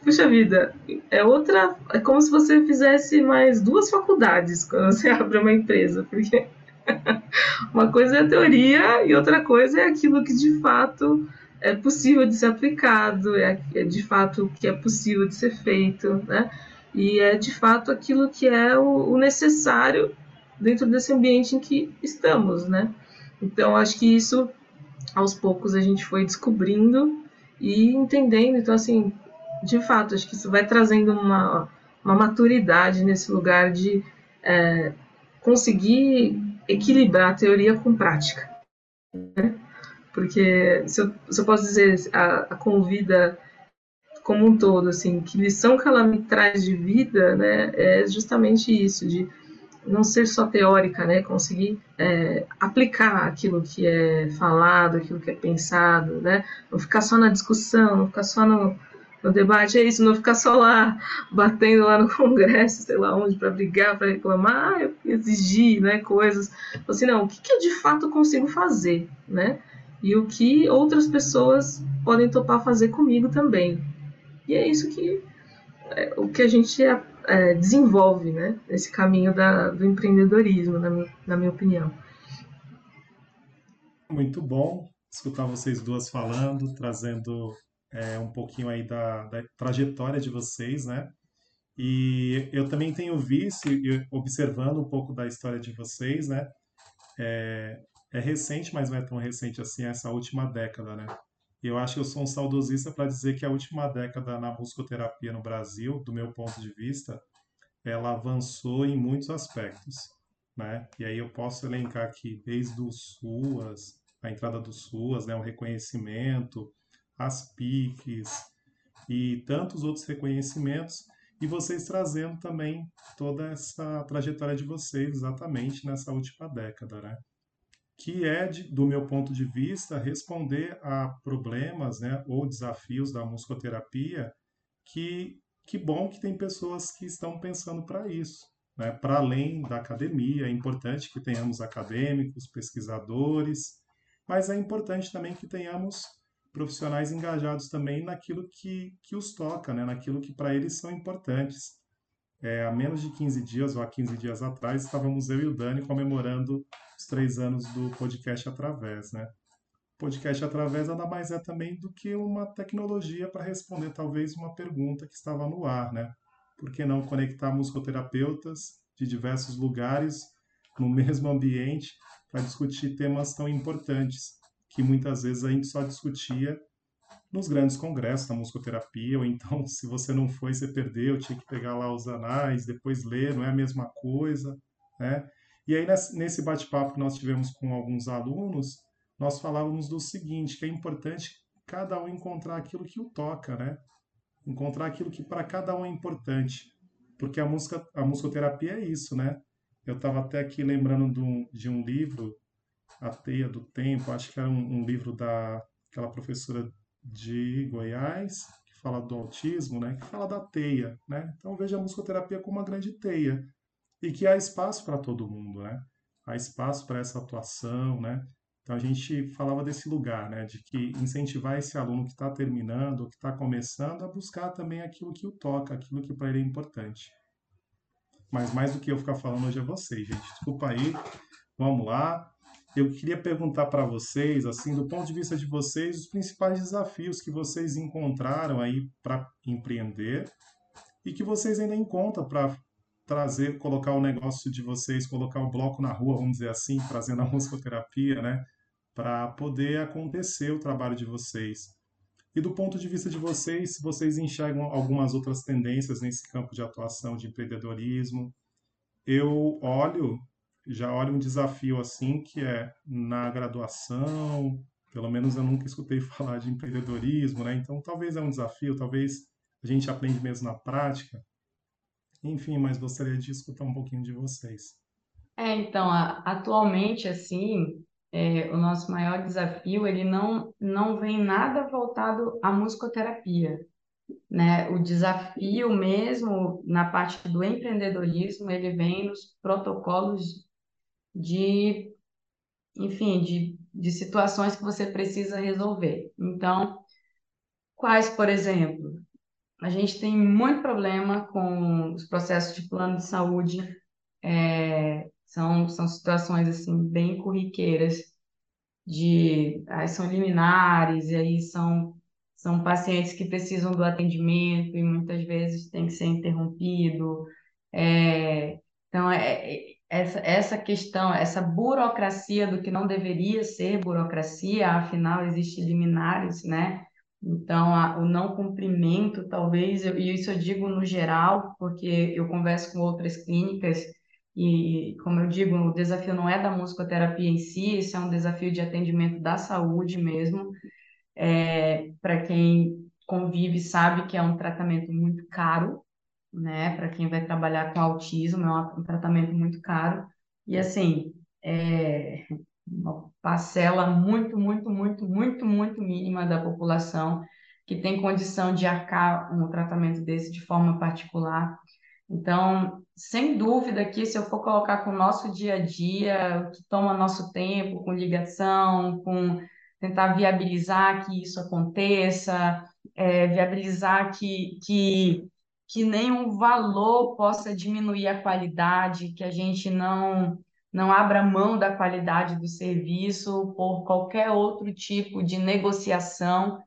Speaker 2: puxa vida, é outra. É como se você fizesse mais duas faculdades quando você <laughs> abre uma empresa, porque <laughs> uma coisa é a teoria e outra coisa é aquilo que de fato é possível de ser aplicado, é, é de fato o que é possível de ser feito, né? E é de fato aquilo que é o, o necessário dentro desse ambiente em que estamos, né? Então, acho que isso, aos poucos, a gente foi descobrindo e entendendo. Então, assim, de fato, acho que isso vai trazendo uma, uma maturidade nesse lugar de é, conseguir equilibrar teoria com prática. Né? Porque, se eu, se eu posso dizer, a, a convida como um todo, assim, que lição que ela me traz de vida, né, é justamente isso, de não ser só teórica, né? Conseguir é, aplicar aquilo que é falado, aquilo que é pensado, né? Não ficar só na discussão, não ficar só no, no debate, é isso, não ficar só lá batendo lá no <laughs> Congresso, sei lá onde, para brigar, para reclamar, exigir, né? Coisas. Assim, não, o que, que eu de fato consigo fazer, né? E o que outras pessoas podem topar fazer comigo também. E é isso que é, o que a gente é, desenvolve né, esse caminho da, do empreendedorismo, na minha, na minha opinião.
Speaker 4: Muito bom escutar vocês duas falando, trazendo é, um pouquinho aí da, da, trajetória de vocês, né? E eu também tenho visto, observando um pouco da história de vocês, né? É, é recente, mas não é tão recente assim, essa última década, né? Eu acho que eu sou um saudosista para dizer que a última década na musicoterapia no Brasil, do meu ponto de vista, ela avançou em muitos aspectos, né? E aí eu posso elencar aqui desde o SUAS, a entrada do SUAS, né, o reconhecimento, as PICs e tantos outros reconhecimentos, e vocês trazendo também toda essa trajetória de vocês exatamente nessa última década, né? Que é, de, do meu ponto de vista, responder a problemas né, ou desafios da musicoterapia que, que bom que tem pessoas que estão pensando para isso. Né? Para além da academia, é importante que tenhamos acadêmicos, pesquisadores, mas é importante também que tenhamos profissionais engajados também naquilo que, que os toca, né? naquilo que para eles são importantes. É, há menos de 15 dias, ou há 15 dias atrás, estávamos eu e o Dani comemorando os três anos do podcast Através. Né? Podcast Através nada mais é também do que uma tecnologia para responder talvez uma pergunta que estava no ar. Né? Por que não conectar musicoterapeutas de diversos lugares no <laughs> mesmo ambiente para discutir temas tão importantes que muitas vezes a gente só discutia nos grandes congressos da musicoterapia, <laughs> ou então, se você não foi, você perdeu, tinha que pegar lá os anais, depois ler, não é a mesma coisa, né? E aí, nesse bate-papo que nós tivemos com alguns alunos, nós falávamos do seguinte, que é importante cada um encontrar aquilo que o toca, né? Encontrar aquilo que para cada um é importante. Porque a música, a musicoterapia é isso, né? Eu estava até aqui lembrando de um, de um livro, A Teia do Tempo, acho que era um, um livro da aquela professora de Goiás, que fala do autismo, né, que fala da teia, né? Então veja a musicoterapia como uma grande teia e que há espaço para todo mundo, né? Há espaço para essa atuação, né? Então a gente falava desse lugar, né, de que incentivar esse aluno que está terminando, que está começando, a buscar também aquilo que o toca, aquilo que para ele é importante. Mas mais do que eu ficar falando hoje é vocês, gente. Desculpa aí. Vamos lá. Eu queria perguntar para vocês, assim, do ponto de vista de vocês, os principais desafios que vocês encontraram aí para empreender e que vocês ainda encontram para trazer, colocar o negócio de vocês, colocar o bloco na rua, vamos dizer assim, <laughs> trazendo a musicoterapia, né, para poder acontecer o trabalho de vocês. E do ponto de vista de vocês, se vocês enxergam algumas outras tendências nesse campo de atuação de empreendedorismo, eu olho, já olho um desafio assim, que é na graduação, pelo menos eu nunca escutei <laughs> falar de empreendedorismo, né? Então talvez é um desafio, talvez a gente aprende mesmo na prática. Enfim, mas gostaria de escutar um pouquinho de vocês.
Speaker 3: É, então, atualmente, assim, é, o nosso maior desafio, ele não, não vem nada voltado à musicoterapia, né? O desafio mesmo na parte do empreendedorismo, ele vem nos protocolos de, enfim, de, de situações que você precisa resolver. Então, quais, por exemplo? A gente tem muito problema com os processos de plano de saúde é, são, são situações assim bem corriqueiras de aí são liminares e aí são são pacientes que precisam do atendimento e muitas vezes tem que ser interrompido. É, então é, é, essa, essa questão, essa burocracia do que não deveria ser burocracia, afinal existe liminares, né? Então, a, o não cumprimento, talvez, e isso eu digo no geral, porque eu converso com outras clínicas e, como eu digo, o desafio não é da musicoterapia em si, isso é um desafio de atendimento da saúde mesmo. É, para quem convive, sabe que é um tratamento muito caro, né? Para quem vai trabalhar com autismo, é um tratamento muito caro. E, assim, é uma parcela muito, muito, muito, muito, muito mínima da população que tem condição de arcar um tratamento desse de forma particular. Então, sem dúvida que se eu for colocar com o nosso dia a dia, que toma nosso tempo, com ligação, com tentar viabilizar que isso aconteça, é, viabilizar que, que, que nenhum valor possa diminuir a qualidade, que a gente não, não abra mão da qualidade do serviço por qualquer outro tipo de negociação,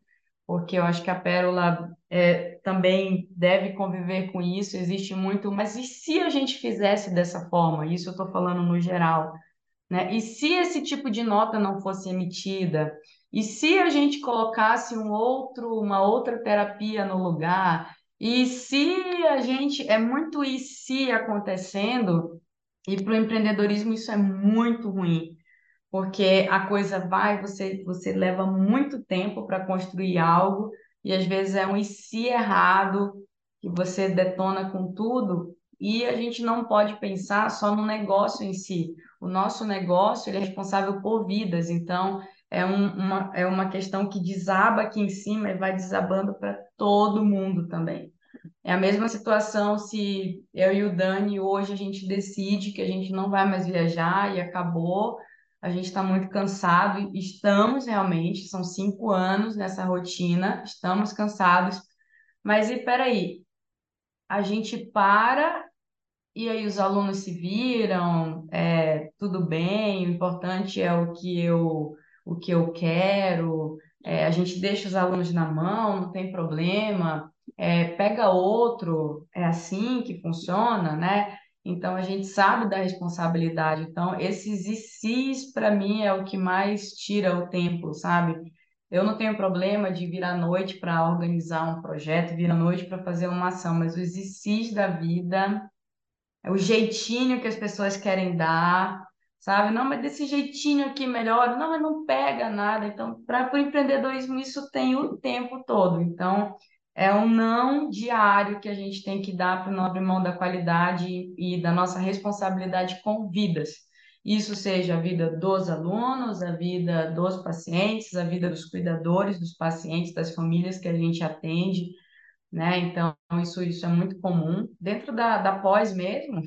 Speaker 3: porque eu acho que a Pérola é, também deve conviver com isso, existe muito, mas e se a gente fizesse dessa forma? Isso eu estou falando no geral. Né? E se esse tipo de nota não fosse emitida? E se a gente colocasse um outro, uma outra terapia no lugar? E se a gente. É muito e se acontecendo, e para o empreendedorismo isso é muito ruim porque a coisa vai, você, você leva muito tempo para construir algo, e às vezes é um e se errado, que você detona com tudo, e a gente não pode pensar só no negócio em si. O nosso negócio ele é responsável por vidas, então é, um, uma, é uma questão que desaba aqui em cima e vai desabando para todo mundo também. É a mesma situação se eu e o Dani hoje a gente decide que a gente não vai mais viajar e acabou, a gente está muito cansado, estamos realmente, são cinco anos nessa rotina, estamos cansados, mas e peraí, a gente para e aí os alunos se viram, é, tudo bem, o importante é o que eu, o que eu quero, é, a gente deixa os alunos na mão, não tem problema, é, pega outro, é assim que funciona, né? Então a gente sabe da responsabilidade. Então, esses ICs, para mim, é o que mais tira o tempo, sabe? Eu não tenho problema de vir à noite para organizar um projeto, vir à noite para fazer uma ação, mas os ICs da vida é o jeitinho que as pessoas querem dar, sabe? Não, mas desse jeitinho aqui melhor, não, mas não pega nada. Então, para o empreendedorismo, isso tem o tempo todo. Então, é um não diário que a gente tem que dar para não abrir mão da qualidade e da nossa responsabilidade com vidas. Isso seja a vida dos alunos, a vida dos pacientes, a vida dos cuidadores, dos pacientes, das famílias que a gente atende, né? Então, isso, isso é muito comum. Dentro da, da pós mesmo,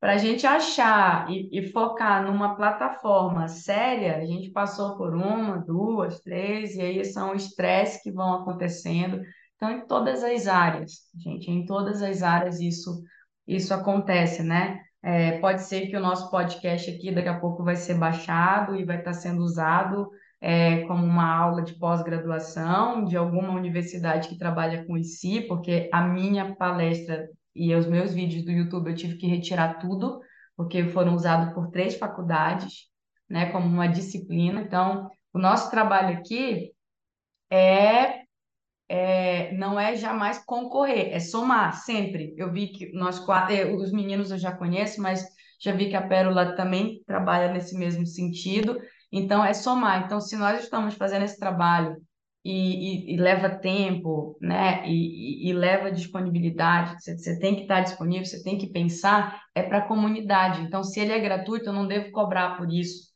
Speaker 3: para a gente achar e, e, focar numa plataforma séria, a gente passou por uma, duas, três, e aí são estresses que vão acontecendo. Então, em todas as áreas, gente, em todas as áreas isso, isso acontece, né? É, pode ser que o nosso podcast aqui daqui a pouco vai ser baixado e vai estar sendo usado é, como uma aula de pós-graduação de alguma universidade que trabalha com IC, porque a minha palestra e os meus vídeos do YouTube eu tive que retirar tudo, porque foram usados por três faculdades, né, como uma disciplina. Então, o nosso trabalho aqui é, é não é jamais concorrer, é somar sempre. Eu vi que nós quatro, eh, os meninos eu já conheço, mas já vi que a Pérola também trabalha nesse mesmo sentido. Então, é somar. Então, se nós estamos fazendo esse trabalho e, e, e leva tempo, né, e, e, leva disponibilidade, você, você tem que estar disponível, você tem que pensar, é para a comunidade. Então, se ele é gratuito, eu não devo cobrar por isso.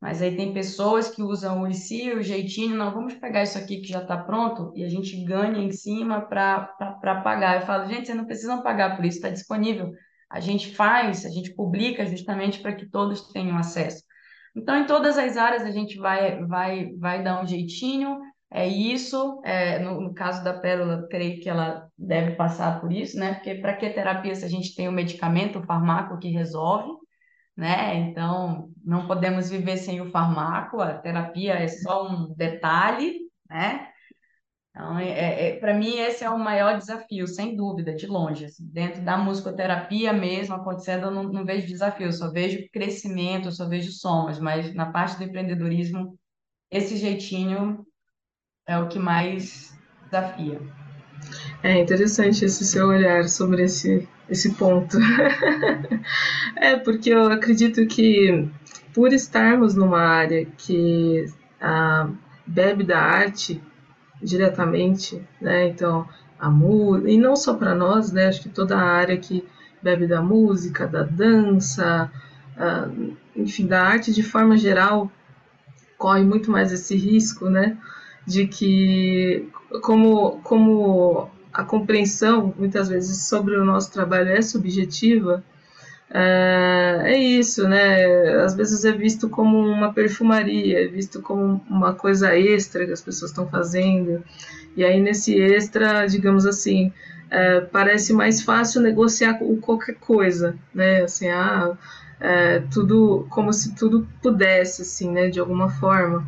Speaker 3: Mas aí tem pessoas que usam o IC, o jeitinho, não, vamos pegar isso aqui que já está pronto e a gente ganha em cima para pagar. Eu falo, gente, vocês não precisam pagar por isso, está disponível. A gente faz, a gente publica justamente para que todos tenham acesso. Então, em todas as áreas a gente vai, vai, vai dar um jeitinho. É isso. É, no, no, caso da Pérola, creio que ela deve passar por isso, né? Porque para que terapia se a gente tem o medicamento, o farmaco que resolve, né? Então, não podemos viver sem o farmaco. A terapia é só um detalhe, né? Então, é, é, é para mim, esse é o maior desafio, sem dúvida, de longe. Assim, dentro da musicoterapia mesmo acontecendo, eu não, não vejo desafio, só vejo crescimento, só vejo somas, mas na parte do empreendedorismo, esse jeitinho é o que mais desafia.
Speaker 2: É interessante esse seu olhar sobre esse, esse ponto. <laughs> é, porque eu acredito que por estarmos numa área que ah, bebe da arte, diretamente, né? Então, a música, e não só para nós, né? Acho que toda a área que bebe da música, da dança, uh, enfim, da arte de forma geral, corre muito mais esse risco, né? De que, como, como a compreensão, muitas vezes, sobre o nosso trabalho é subjetiva, é, é isso, né? Às vezes é visto como uma perfumaria, é visto como uma coisa extra que as pessoas estão fazendo. E aí, nesse extra, digamos assim, é, parece mais fácil negociar qualquer coisa, né? Assim, ah, é, tudo como se tudo pudesse, assim, né? De alguma forma.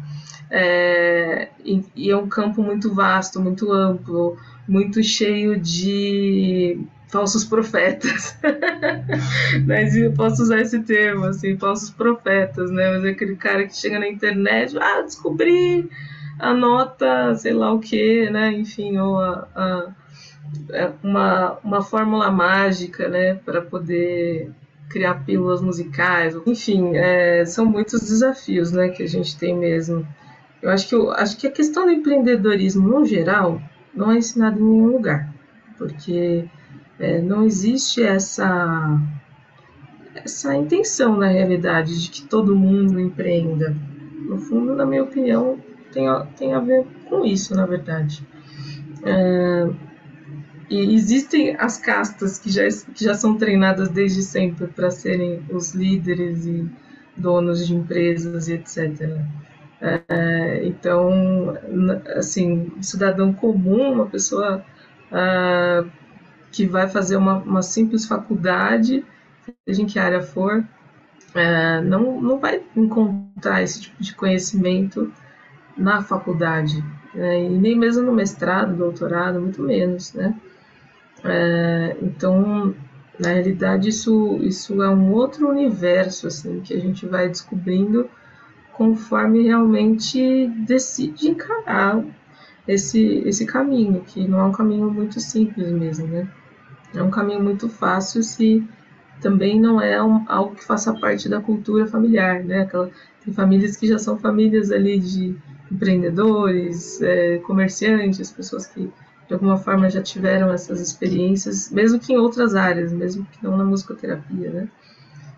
Speaker 2: É, e, e é um campo muito vasto, muito amplo, muito cheio de falsos profetas. <laughs> Mas eu posso usar esse termo, assim, falsos profetas, né? Mas é aquele cara que chega na internet, ah, descobri a nota, sei lá o que, né? Enfim, ou a, a, é uma, uma fórmula mágica, né? Para poder criar pílulas musicais. Enfim, é, são muitos desafios, né? Que a gente tem mesmo. Eu acho que, acho que a questão do empreendedorismo, no geral, não é ensinada em nenhum lugar. Porque É, não existe essa essa intenção na realidade de que todo mundo empreenda. No fundo, na minha opinião, tem tem a ver com isso, na verdade. É, e existem as castas que já, que já são treinadas desde sempre para serem os líderes e donos de empresas e etc. É, então, assim, cidadão comum, uma pessoa uh, que vai fazer uma, uma simples faculdade, seja em que área for, uh, não, não vai encontrar esse tipo de conhecimento na faculdade, né? e nem mesmo no mestrado, doutorado, muito menos, né? É, então, na realidade, isso, isso é um outro universo, assim, que a gente vai descobrindo conforme realmente decide encarar esse, esse caminho, que não é um caminho muito simples mesmo, né? É um caminho muito fácil se também não é um, algo que faça parte da cultura familiar, né? Aquela, tem famílias que já são famílias ali de empreendedores, é, comerciantes, pessoas que de alguma forma já tiveram essas experiências, mesmo que em outras áreas, mesmo que não na musicoterapia, né?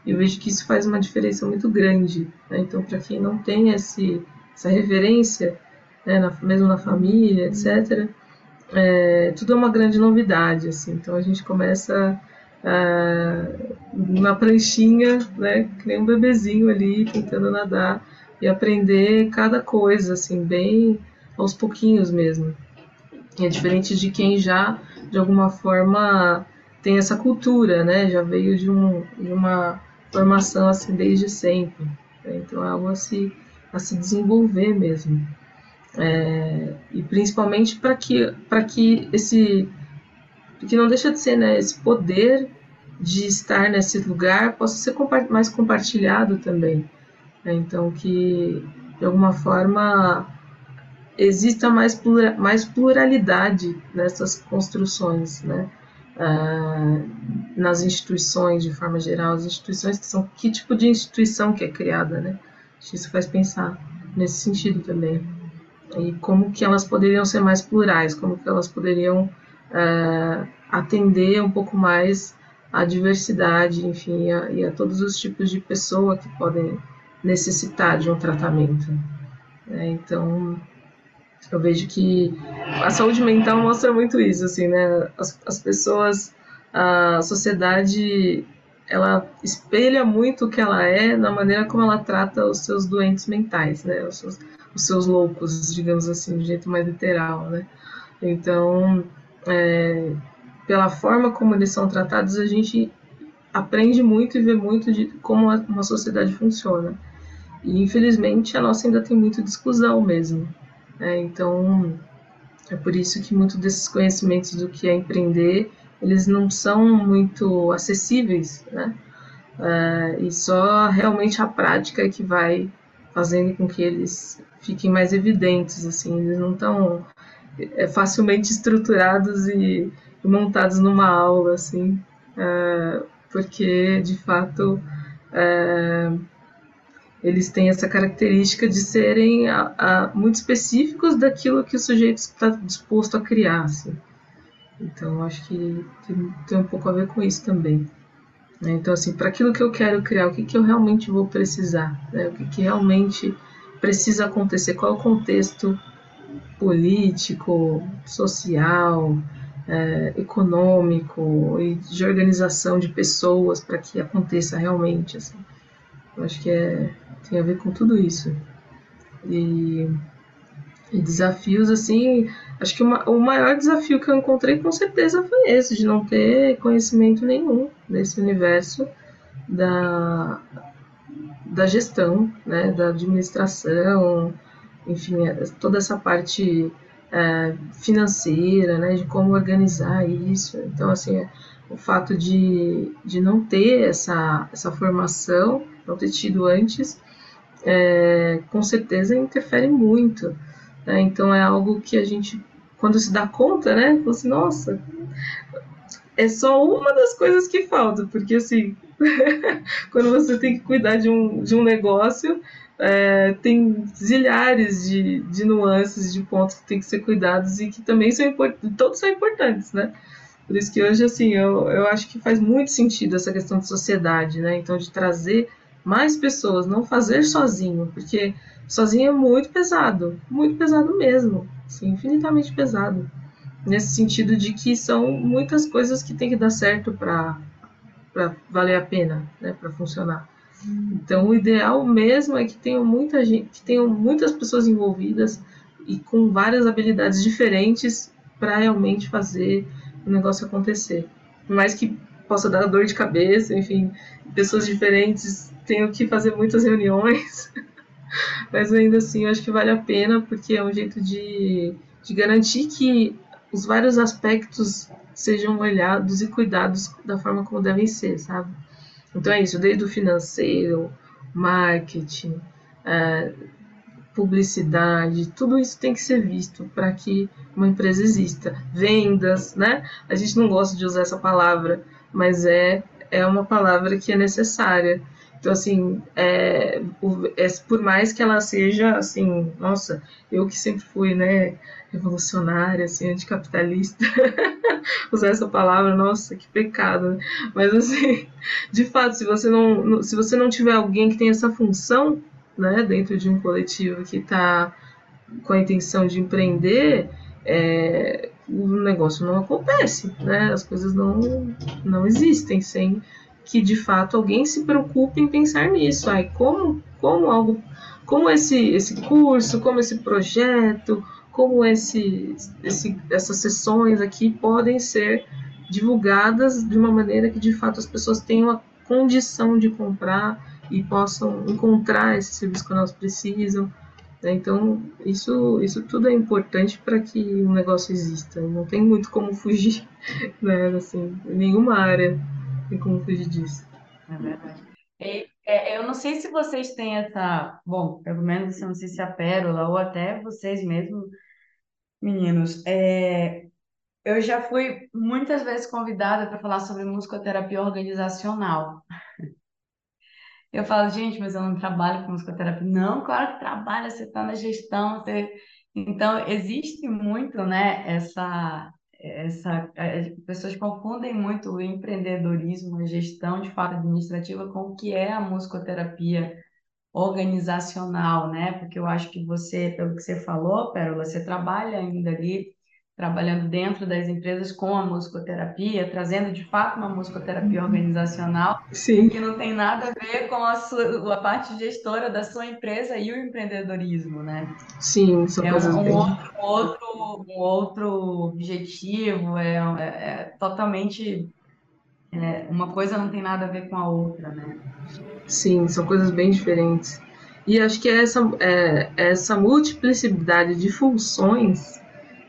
Speaker 2: Eu vejo que isso faz uma diferença muito grande. Né? Então, para quem não tem esse, essa reverência, né, na, mesmo na família, etc., é, tudo é uma grande novidade. Assim. Então, a gente começa na pranchinha, né, que nem um bebezinho ali, tentando nadar e aprender cada coisa, assim, bem aos pouquinhos mesmo. É diferente de quem já, de alguma forma, tem essa cultura, né? Já veio de, um, de uma formação assim desde sempre. Né? Então é algo a se, a se desenvolver mesmo. É, e principalmente para que, que esse. que não deixa de ser né, esse poder de estar nesse lugar possa ser mais compartilhado também. Né? Então, que de alguma forma exista mais, plura, mais pluralidade nessas construções, né? Ah, nas instituições de forma geral, as instituições que são que tipo de instituição que é criada, né? Isso faz pensar nesse sentido também e como que elas poderiam ser mais plurais, como que elas poderiam ah, atender um pouco mais à diversidade, enfim, a, e a todos os tipos de pessoa que podem necessitar de um tratamento. É, então, eu vejo que a saúde mental mostra muito isso, assim, né? As, as pessoas, a sociedade, ela espelha muito o que ela é na maneira como ela trata os seus doentes mentais, né? Os seus, os seus loucos, digamos assim, de jeito mais literal, né? Então, é, pela forma como eles são tratados, a gente aprende muito e vê muito de como uma sociedade funciona. E infelizmente a nossa ainda tem muito de exclusão mesmo. Né? Então é por isso que muitos desses conhecimentos do que é empreender eles não são muito acessíveis, né? É, e só realmente a prática é que vai fazendo com que eles fiquem mais evidentes, assim, eles não estão é, facilmente estruturados e montados numa aula, assim, é, porque de fato é, eles têm essa característica de serem a, a, muito específicos daquilo que o sujeito está disposto a criar. Assim. Então, acho que tem, tem, um pouco a ver com isso também. Né? Então, assim, para aquilo que eu quero criar, o que, que eu realmente vou precisar? Né? O que, que realmente precisa acontecer? Qual é o contexto político, social, é, econômico e de organização de pessoas para que aconteça realmente. Assim. Eu acho que é, tem a ver com tudo isso. E, e desafios, assim, acho que uma, o maior desafio que eu encontrei com certeza foi esse, de não ter conhecimento nenhum desse universo da, da gestão, né, da administração, enfim, toda essa parte é, financeira, né, de como organizar isso. Então, assim, o fato de, de não ter essa, essa formação, não ter tido antes, é, com certeza interfere muito. Né? Então, é algo que a gente, quando se dá conta, né, fala assim, nossa, é só uma das coisas que falta, porque assim, <laughs> quando você tem que cuidar de um, de um negócio, é, tem zilhares de, de nuances, de pontos que tem que ser cuidados e que também são importantes, todos são importantes, né? Por isso que hoje, assim, eu, eu acho que faz muito sentido essa questão de sociedade, né? Então, de trazer mais pessoas, não fazer sozinho, porque sozinho é muito pesado, muito pesado mesmo, assim, infinitamente pesado. Nesse sentido de que são muitas coisas que tem que dar certo para valer a pena, né, para funcionar. Então, o ideal mesmo é que tenham muita gente, que tenham muitas pessoas envolvidas e com várias habilidades diferentes para realmente fazer o negócio acontecer. Mais que possa dar dor de cabeça, enfim, pessoas diferentes tenham que fazer muitas reuniões, <laughs> mas ainda assim eu acho que vale a pena porque é um jeito de, de garantir que os vários aspectos sejam olhados e cuidados da forma como devem ser, sabe? Então é isso, desde o financeiro, marketing, é, publicidade, tudo isso tem que ser visto para que uma empresa exista. Vendas, né? A gente não gosta de usar essa palavra, mas é, é uma palavra que é necessária. Então, assim, é, é, por mais que ela seja, assim, nossa, eu que sempre fui, né, revolucionária, assim, anticapitalista, <laughs> usar essa palavra, nossa, que pecado, né? Mas, assim, de fato, se você não, se você não tiver alguém que tem essa função, né, dentro de um coletivo que está com a intenção de empreender, é, o negócio não acontece, né? As coisas não, não existem sem que de fato alguém se preocupe em pensar nisso. Ai, como, como algo, como esse, esse curso, como esse projeto, como esse, esse, essas sessões aqui podem ser divulgadas de uma maneira que de fato as pessoas tenham a condição de comprar e possam encontrar esse serviço que elas precisam. Né? Então, isso, isso tudo é importante para que o negócio exista. Não tem muito como fugir, <laughs> né? assim, nenhuma área tem como fugir disso.
Speaker 3: É verdade. É, é, eu não sei se vocês têm essa. Bom, pelo menos eu não sei se a Pérola ou até vocês mesmos, meninos. É, eu já fui muitas vezes convidada para falar sobre musicoterapia organizacional. <laughs> Eu falo, gente, mas eu não trabalho com musicoterapia. Não, claro que trabalha, você está na gestão. Você... Então, existe muito, né, essa, essa, as pessoas confundem muito o empreendedorismo, a gestão de fato administrativa com o que é a musicoterapia organizacional, né? Porque eu acho que você, pelo que você falou, Pérola, você trabalha ainda ali trabalhando dentro das empresas com a musicoterapia, trazendo de fato uma musicoterapia organizacional,
Speaker 2: Sim.
Speaker 3: que não tem nada a ver com a, sua, a parte gestora da sua empresa e o empreendedorismo, né?
Speaker 2: Sim, são
Speaker 3: é
Speaker 2: coisas
Speaker 3: um,
Speaker 2: bem...
Speaker 3: outro, outro, um outro objetivo, é, é, é totalmente é, uma coisa não tem nada a ver com a outra, né?
Speaker 2: Sim, são coisas bem diferentes. E acho que é essa, é, essa multiplicidade de funções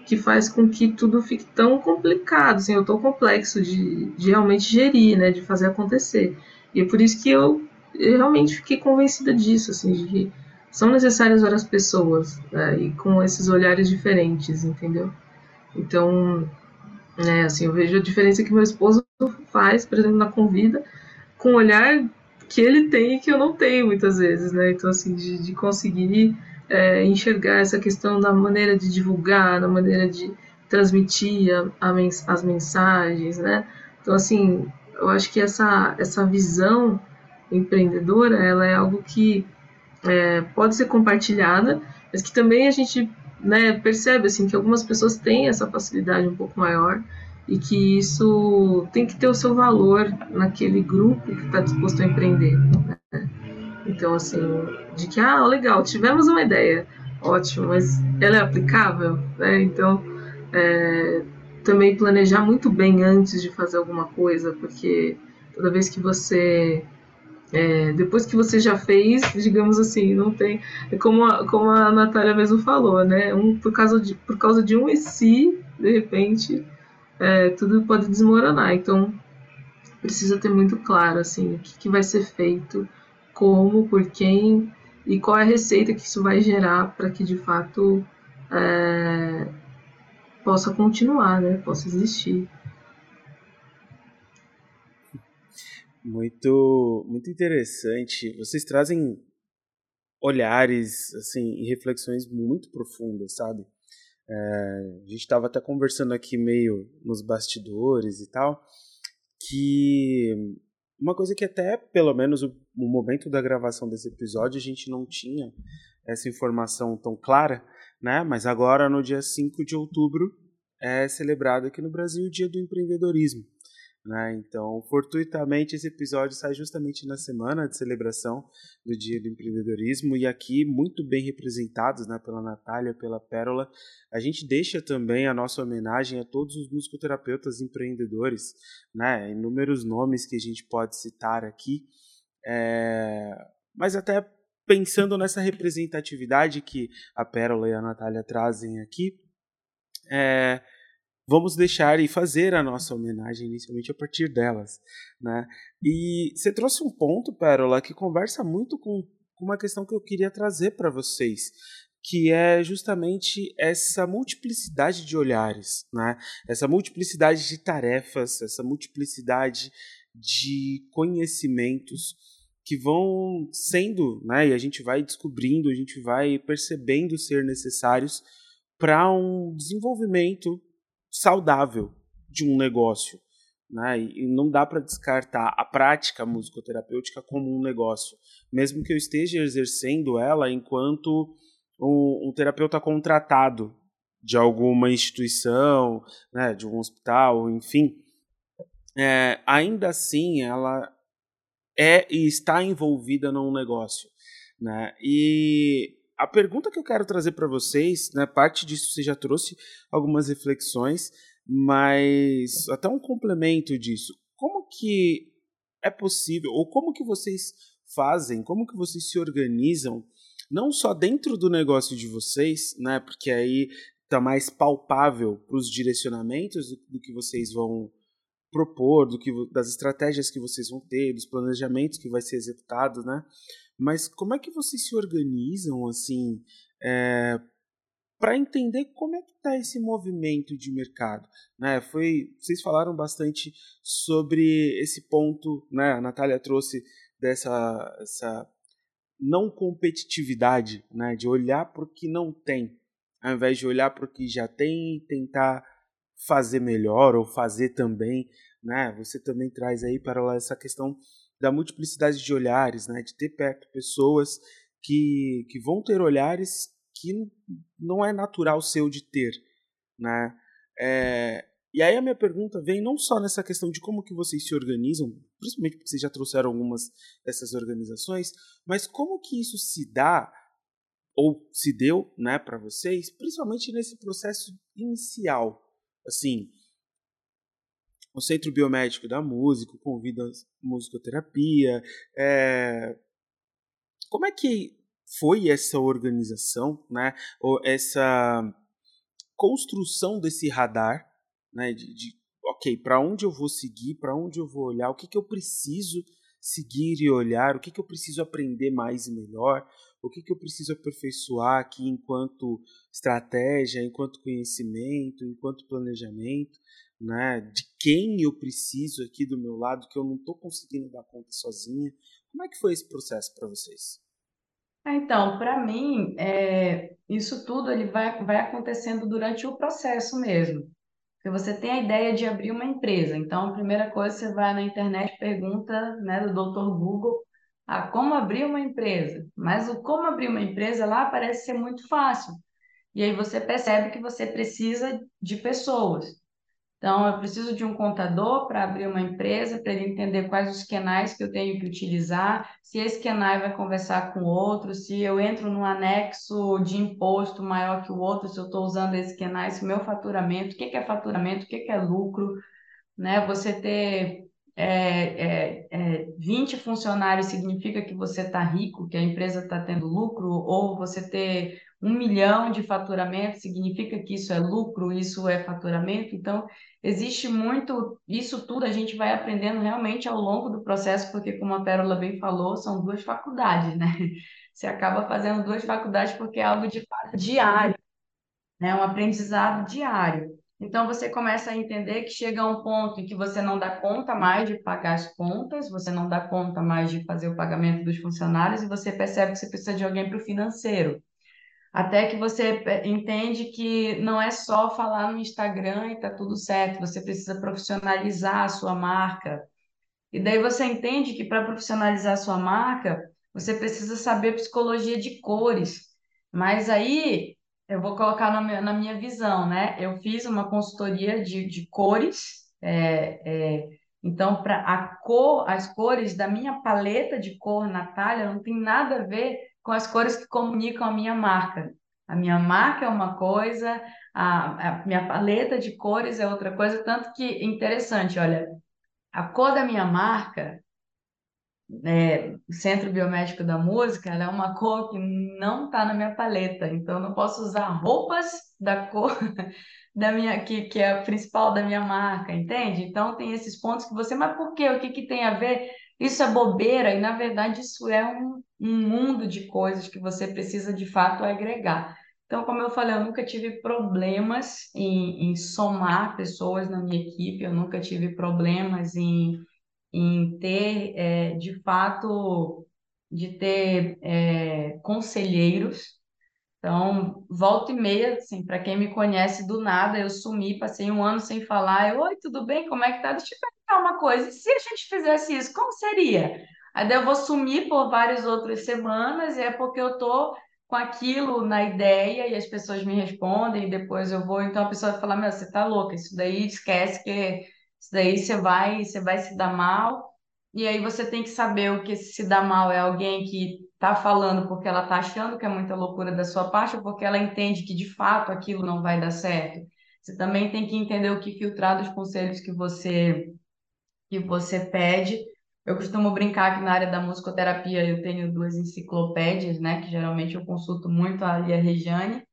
Speaker 2: que faz com que tudo fique tão complicado, assim, ou tão complexo de, de realmente gerir, né, de fazer acontecer. E é por isso que eu, eu realmente fiquei convencida disso, assim, de que são necessárias várias pessoas né, e com esses olhares diferentes, entendeu? Então, né, assim, eu vejo a diferença que meu esposo faz, por exemplo, na convida, com o olhar que ele tem e que eu não tenho muitas vezes, né? Então, assim, de, de conseguir é, enxergar essa questão da maneira de divulgar, da maneira de transmitir a, a mens as mensagens, né? Então, assim, eu acho que essa, essa visão empreendedora, ela é algo que é, pode ser compartilhada, mas que também a gente né, percebe, assim, que algumas pessoas têm essa facilidade um pouco maior e que isso tem que ter o seu valor naquele grupo que está disposto a empreender. Né? Então, assim, de que, ah, legal, tivemos uma ideia, ótimo, mas ela é aplicável, né? Então, é, também planejar muito bem antes de fazer alguma coisa, porque toda vez que você é, depois que você já fez, digamos assim, não tem. É como a, como a Natália mesmo falou, né? Um, por, causa de, por causa de um e se, de repente, é, tudo pode desmoronar. Então, precisa ter muito claro assim, o que, que vai ser feito como, por quem e qual é a receita que isso vai gerar para que de fato é, possa continuar, né? Possa existir.
Speaker 1: Muito, muito interessante. Vocês trazem olhares assim e reflexões muito profundas, sabe? É, a gente estava até conversando aqui meio nos bastidores e tal, que uma coisa que até, pelo menos, no momento da gravação desse episódio, a gente não tinha essa informação tão clara, né? Mas agora, no dia 5 de outubro, é celebrado aqui no Brasil o Dia do Empreendedorismo. Né? Então, fortuitamente, esse episódio sai justamente na semana de celebração do Dia do Empreendedorismo e aqui, muito bem representados né, pela Natália, pela Pérola, a gente deixa também a nossa homenagem a todos os musicoterapeutas empreendedores, né? inúmeros nomes que a gente pode citar aqui, é... mas até pensando nessa representatividade que a Pérola e a Natália trazem aqui, é, vamos deixar e fazer a nossa homenagem inicialmente a partir delas, né? E você trouxe um ponto, Pérola, que conversa muito com, uma questão que eu queria trazer para vocês, que é justamente essa multiplicidade de olhares, né? Essa multiplicidade de tarefas, essa multiplicidade de conhecimentos que vão sendo, né, e a gente vai descobrindo, a gente vai percebendo ser necessários para um desenvolvimento saudável de um negócio. Né? E não dá para descartar a prática musicoterapêutica como um negócio, mesmo que eu esteja exercendo ela enquanto um, um terapeuta contratado de alguma instituição, né, de um hospital, enfim. É, ainda assim, ela é e está envolvida num negócio. Né? E a pergunta que eu quero trazer para vocês, né, parte disso você já trouxe algumas reflexões, mas até um complemento disso. Como que é possível, ou como que vocês fazem, como que vocês se organizam, não só dentro do negócio de vocês, né, porque aí está mais palpável para os direcionamentos do, do, que vocês vão propor, do que das estratégias que vocês vão ter, dos planejamentos que vai ser executado, né? Mas como é que vocês se organizam assim é, para entender como é que está esse movimento de mercado? Né? Foi, vocês falaram bastante sobre esse ponto, né? A Natália trouxe dessa essa não competitividade, né? De olhar para o que não tem, ao invés de olhar para o que já tem e tentar fazer melhor ou fazer também, né? Você também traz aí para lá essa questão da multiplicidade de olhares, né? De ter perto pessoas que, que vão ter olhares que não é natural seu de ter, né? É, e aí a minha pergunta vem não só nessa questão de como que vocês se organizam, principalmente porque vocês já trouxeram algumas dessas organizações, mas como que isso se dá ou se deu, né, para vocês, principalmente nesse processo inicial, assim, o Centro Biomédico da Música, convida musicoterapia. É... Como é que foi essa organização, né? Ou essa construção desse radar, né? De, de ok, para onde eu vou seguir, para onde eu vou olhar, o que, que eu preciso seguir e olhar, o que, que eu preciso aprender mais e melhor, o que, que eu preciso aperfeiçoar aqui enquanto estratégia, enquanto conhecimento, enquanto planejamento né? De quem eu preciso aqui do meu lado que eu não estou conseguindo dar conta sozinha. Como é que foi esse processo para vocês?
Speaker 3: Ah, então, para mim, é, isso tudo ele vai, vai acontecendo durante o processo mesmo. Porque você tem a ideia de abrir uma empresa. Então, a primeira coisa, você vai na internet, pergunta né, do Dr. Google a como abrir uma empresa. Mas o como abrir uma empresa lá parece ser muito fácil. E aí você percebe que você precisa de pessoas. Então, eu preciso de um contador para abrir uma empresa, para ele entender quais os canais que eu tenho que utilizar, se esse canal vai conversar com outro, se eu entro num anexo de imposto maior que o outro, se eu estou usando esse canal, se o meu faturamento, o que, que é faturamento, o que, que é lucro, né? Você ter é, é, é, 20 funcionários significa que você está rico, que a empresa está tendo lucro, ou você ter um milhão de faturamento significa que isso é lucro, isso é faturamento. Então, existe muito, isso tudo a gente vai aprendendo realmente ao longo do processo, porque, como a Pérola bem falou, são duas faculdades, né? <laughs> Você acaba fazendo duas faculdades porque é algo de diário, né? Um aprendizado diário. Então, você começa a entender que chega um ponto em que você não dá conta mais de pagar as contas, você não dá conta mais de fazer o pagamento dos funcionários e você percebe que você precisa de alguém para o financeiro. Até que você é, entende que não é só falar no Instagram e tá tudo certo, você precisa profissionalizar a sua marca. E daí você entende que para profissionalizar a sua marca, você precisa saber psicologia de cores. Mas aí eu vou colocar na minha, na minha visão, né? Eu fiz uma consultoria de, de cores, é, é, então para a cor, as cores da minha paleta de cor Natália não tem nada a ver com as cores que comunicam a minha marca. A minha marca é uma coisa, a, a minha paleta de cores é outra coisa, tanto que interessante, olha, a cor da minha marca, é, Centro Biomédico da Música, ela é uma cor que não está na minha paleta, então eu não posso usar roupas da cor <laughs> da minha que, que é a principal da minha marca, entende? Então tem esses pontos que você, mas por quê? O que, que tem a ver? Isso é bobeira e, na verdade, isso é um, um mundo de coisas que você precisa, de fato, agregar. Então, como eu falei, eu nunca tive problemas em, em somar pessoas na minha equipe, eu nunca tive problemas em, em ter, é, de fato, de ter é, conselheiros então, volta e meia, assim, para quem me conhece do nada, eu sumi, passei um ano sem falar. Eu, oi, tudo bem? Como é que tá? Deixa eu perguntar uma coisa. E se a gente fizesse isso, como seria? Aí eu vou sumir por várias outras semanas, e é porque eu tô com aquilo na ideia e as pessoas me respondem, e depois eu vou, então a pessoa vai falar, meu, você tá louca, isso daí esquece que isso daí você vai, você vai se dar mal. E aí você tem que saber o que se dá mal é alguém que está falando porque ela está achando que é muita loucura da sua parte ou porque ela entende que de fato aquilo não vai dar certo. Você também tem que entender o que filtrar dos conselhos que você que você pede. Eu costumo brincar que na área da musicoterapia eu tenho duas enciclopédias, né? Que geralmente eu consulto muito ali a Regiane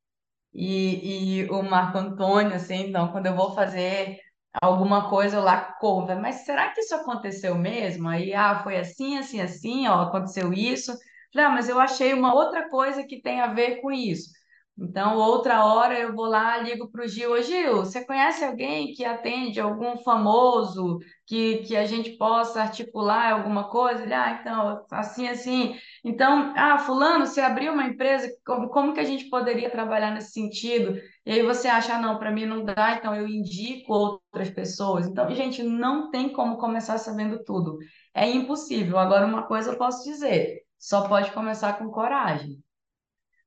Speaker 3: e, e o Marco Antônio, assim. Então, quando eu vou fazer alguma coisa eu lá corro, mas será que isso aconteceu mesmo? Aí, ah, foi assim, assim, assim, ó, aconteceu isso. Não, mas eu achei uma outra coisa que tem a ver com isso. Então, outra hora eu vou lá, ligo para o Gil. Ô, Gil, você conhece alguém que atende algum famoso que, que a gente possa articular alguma coisa? Ele, ah, então, assim, assim. Então, ah, fulano, você abriu uma empresa, como, como que a gente poderia trabalhar nesse sentido? E aí você acha, ah, não, para mim não dá, então eu indico outras pessoas. Então, gente, não tem como começar sabendo tudo. É impossível. Agora, uma coisa eu posso dizer, só pode começar com coragem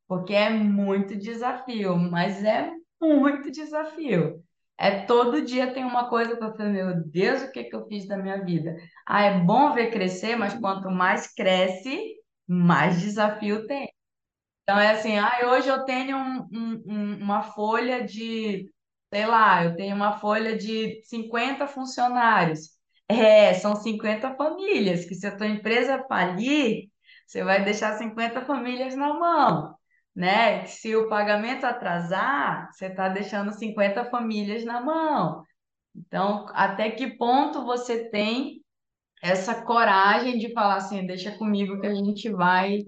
Speaker 3: porque é muito desafio, mas é muito desafio. É todo dia tem uma coisa para fazer, meu Deus, o que, que eu fiz da minha vida? Ah, é bom ver crescer, mas quanto mais cresce, mais desafio tem. Então é assim, ah, hoje eu tenho um, um, uma folha de, sei lá, eu tenho uma folha de 50 funcionários. É, são 50 famílias, que se a tua empresa falir, você vai deixar 50 famílias na mão né? Se o pagamento atrasar, você está deixando 50 famílias na mão. Então, até que ponto você tem essa coragem de falar assim, deixa comigo que a gente vai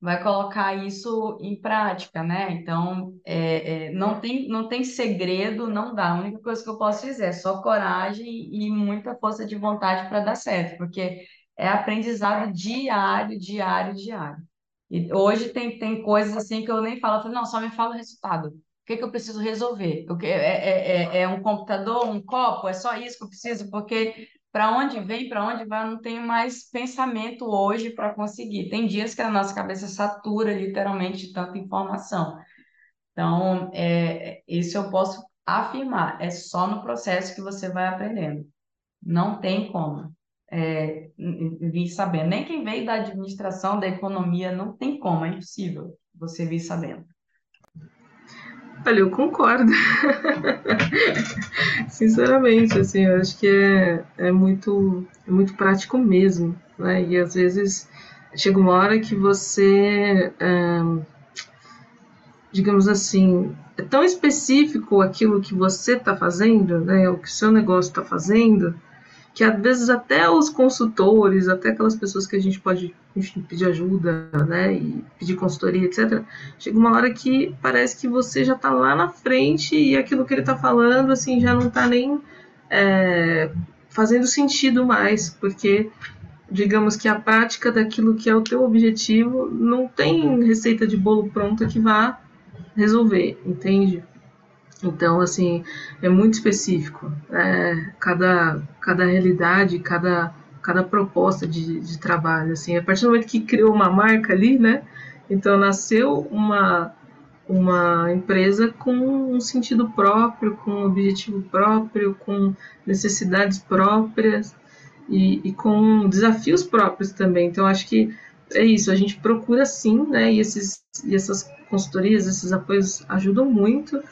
Speaker 3: vai colocar isso em prática, né? Então, é, é, não tem não tem segredo, não dá. A única coisa que eu posso dizer é só coragem e muita força de vontade para dar certo, porque é aprendizado diário, diário, diário. E hoje tem, tem coisas assim que eu nem falo, eu falo, não, só me fala o resultado. O que, que eu preciso resolver? Que, é, é, é, é um computador, um copo? É só isso que eu preciso? Porque para onde vem, para onde vai, eu não tenho mais pensamento hoje para conseguir. Tem dias que a nossa cabeça satura literalmente de tanta informação. Então, é, isso eu posso afirmar, é só no processo que você vai aprendendo. Não tem como é, vir sabendo. Nem quem veio da administração, da economia, não tem como, é impossível você vir sabendo.
Speaker 2: Olha, eu concordo. <laughs> Sinceramente, assim, eu acho que é, é, muito, é muito prático mesmo, né? E às vezes chega uma hora que você, é, digamos assim, é tão específico aquilo que você está fazendo, né? O que o seu negócio está fazendo, que às vezes até os consultores, até aquelas pessoas que a gente pode enfim, pedir ajuda, né, e pedir consultoria, etc., chega uma hora que parece que você já está lá na frente e aquilo que ele está falando, assim, já não está nem é, fazendo sentido mais, porque digamos que a prática daquilo que é o teu objetivo não tem receita de bolo pronta que vá resolver, entende? Então, assim, é muito específico. É, cada, cada realidade, cada, cada proposta de, de trabalho, assim, a partir do momento que criou uma marca ali, né? Então, nasceu uma, uma empresa com um sentido próprio, com um objetivo próprio, com necessidades próprias e, e com desafios próprios também. Então, acho que é isso, a gente procura sim, né? E, esses, e essas consultorias, esses apoios ajudam muito.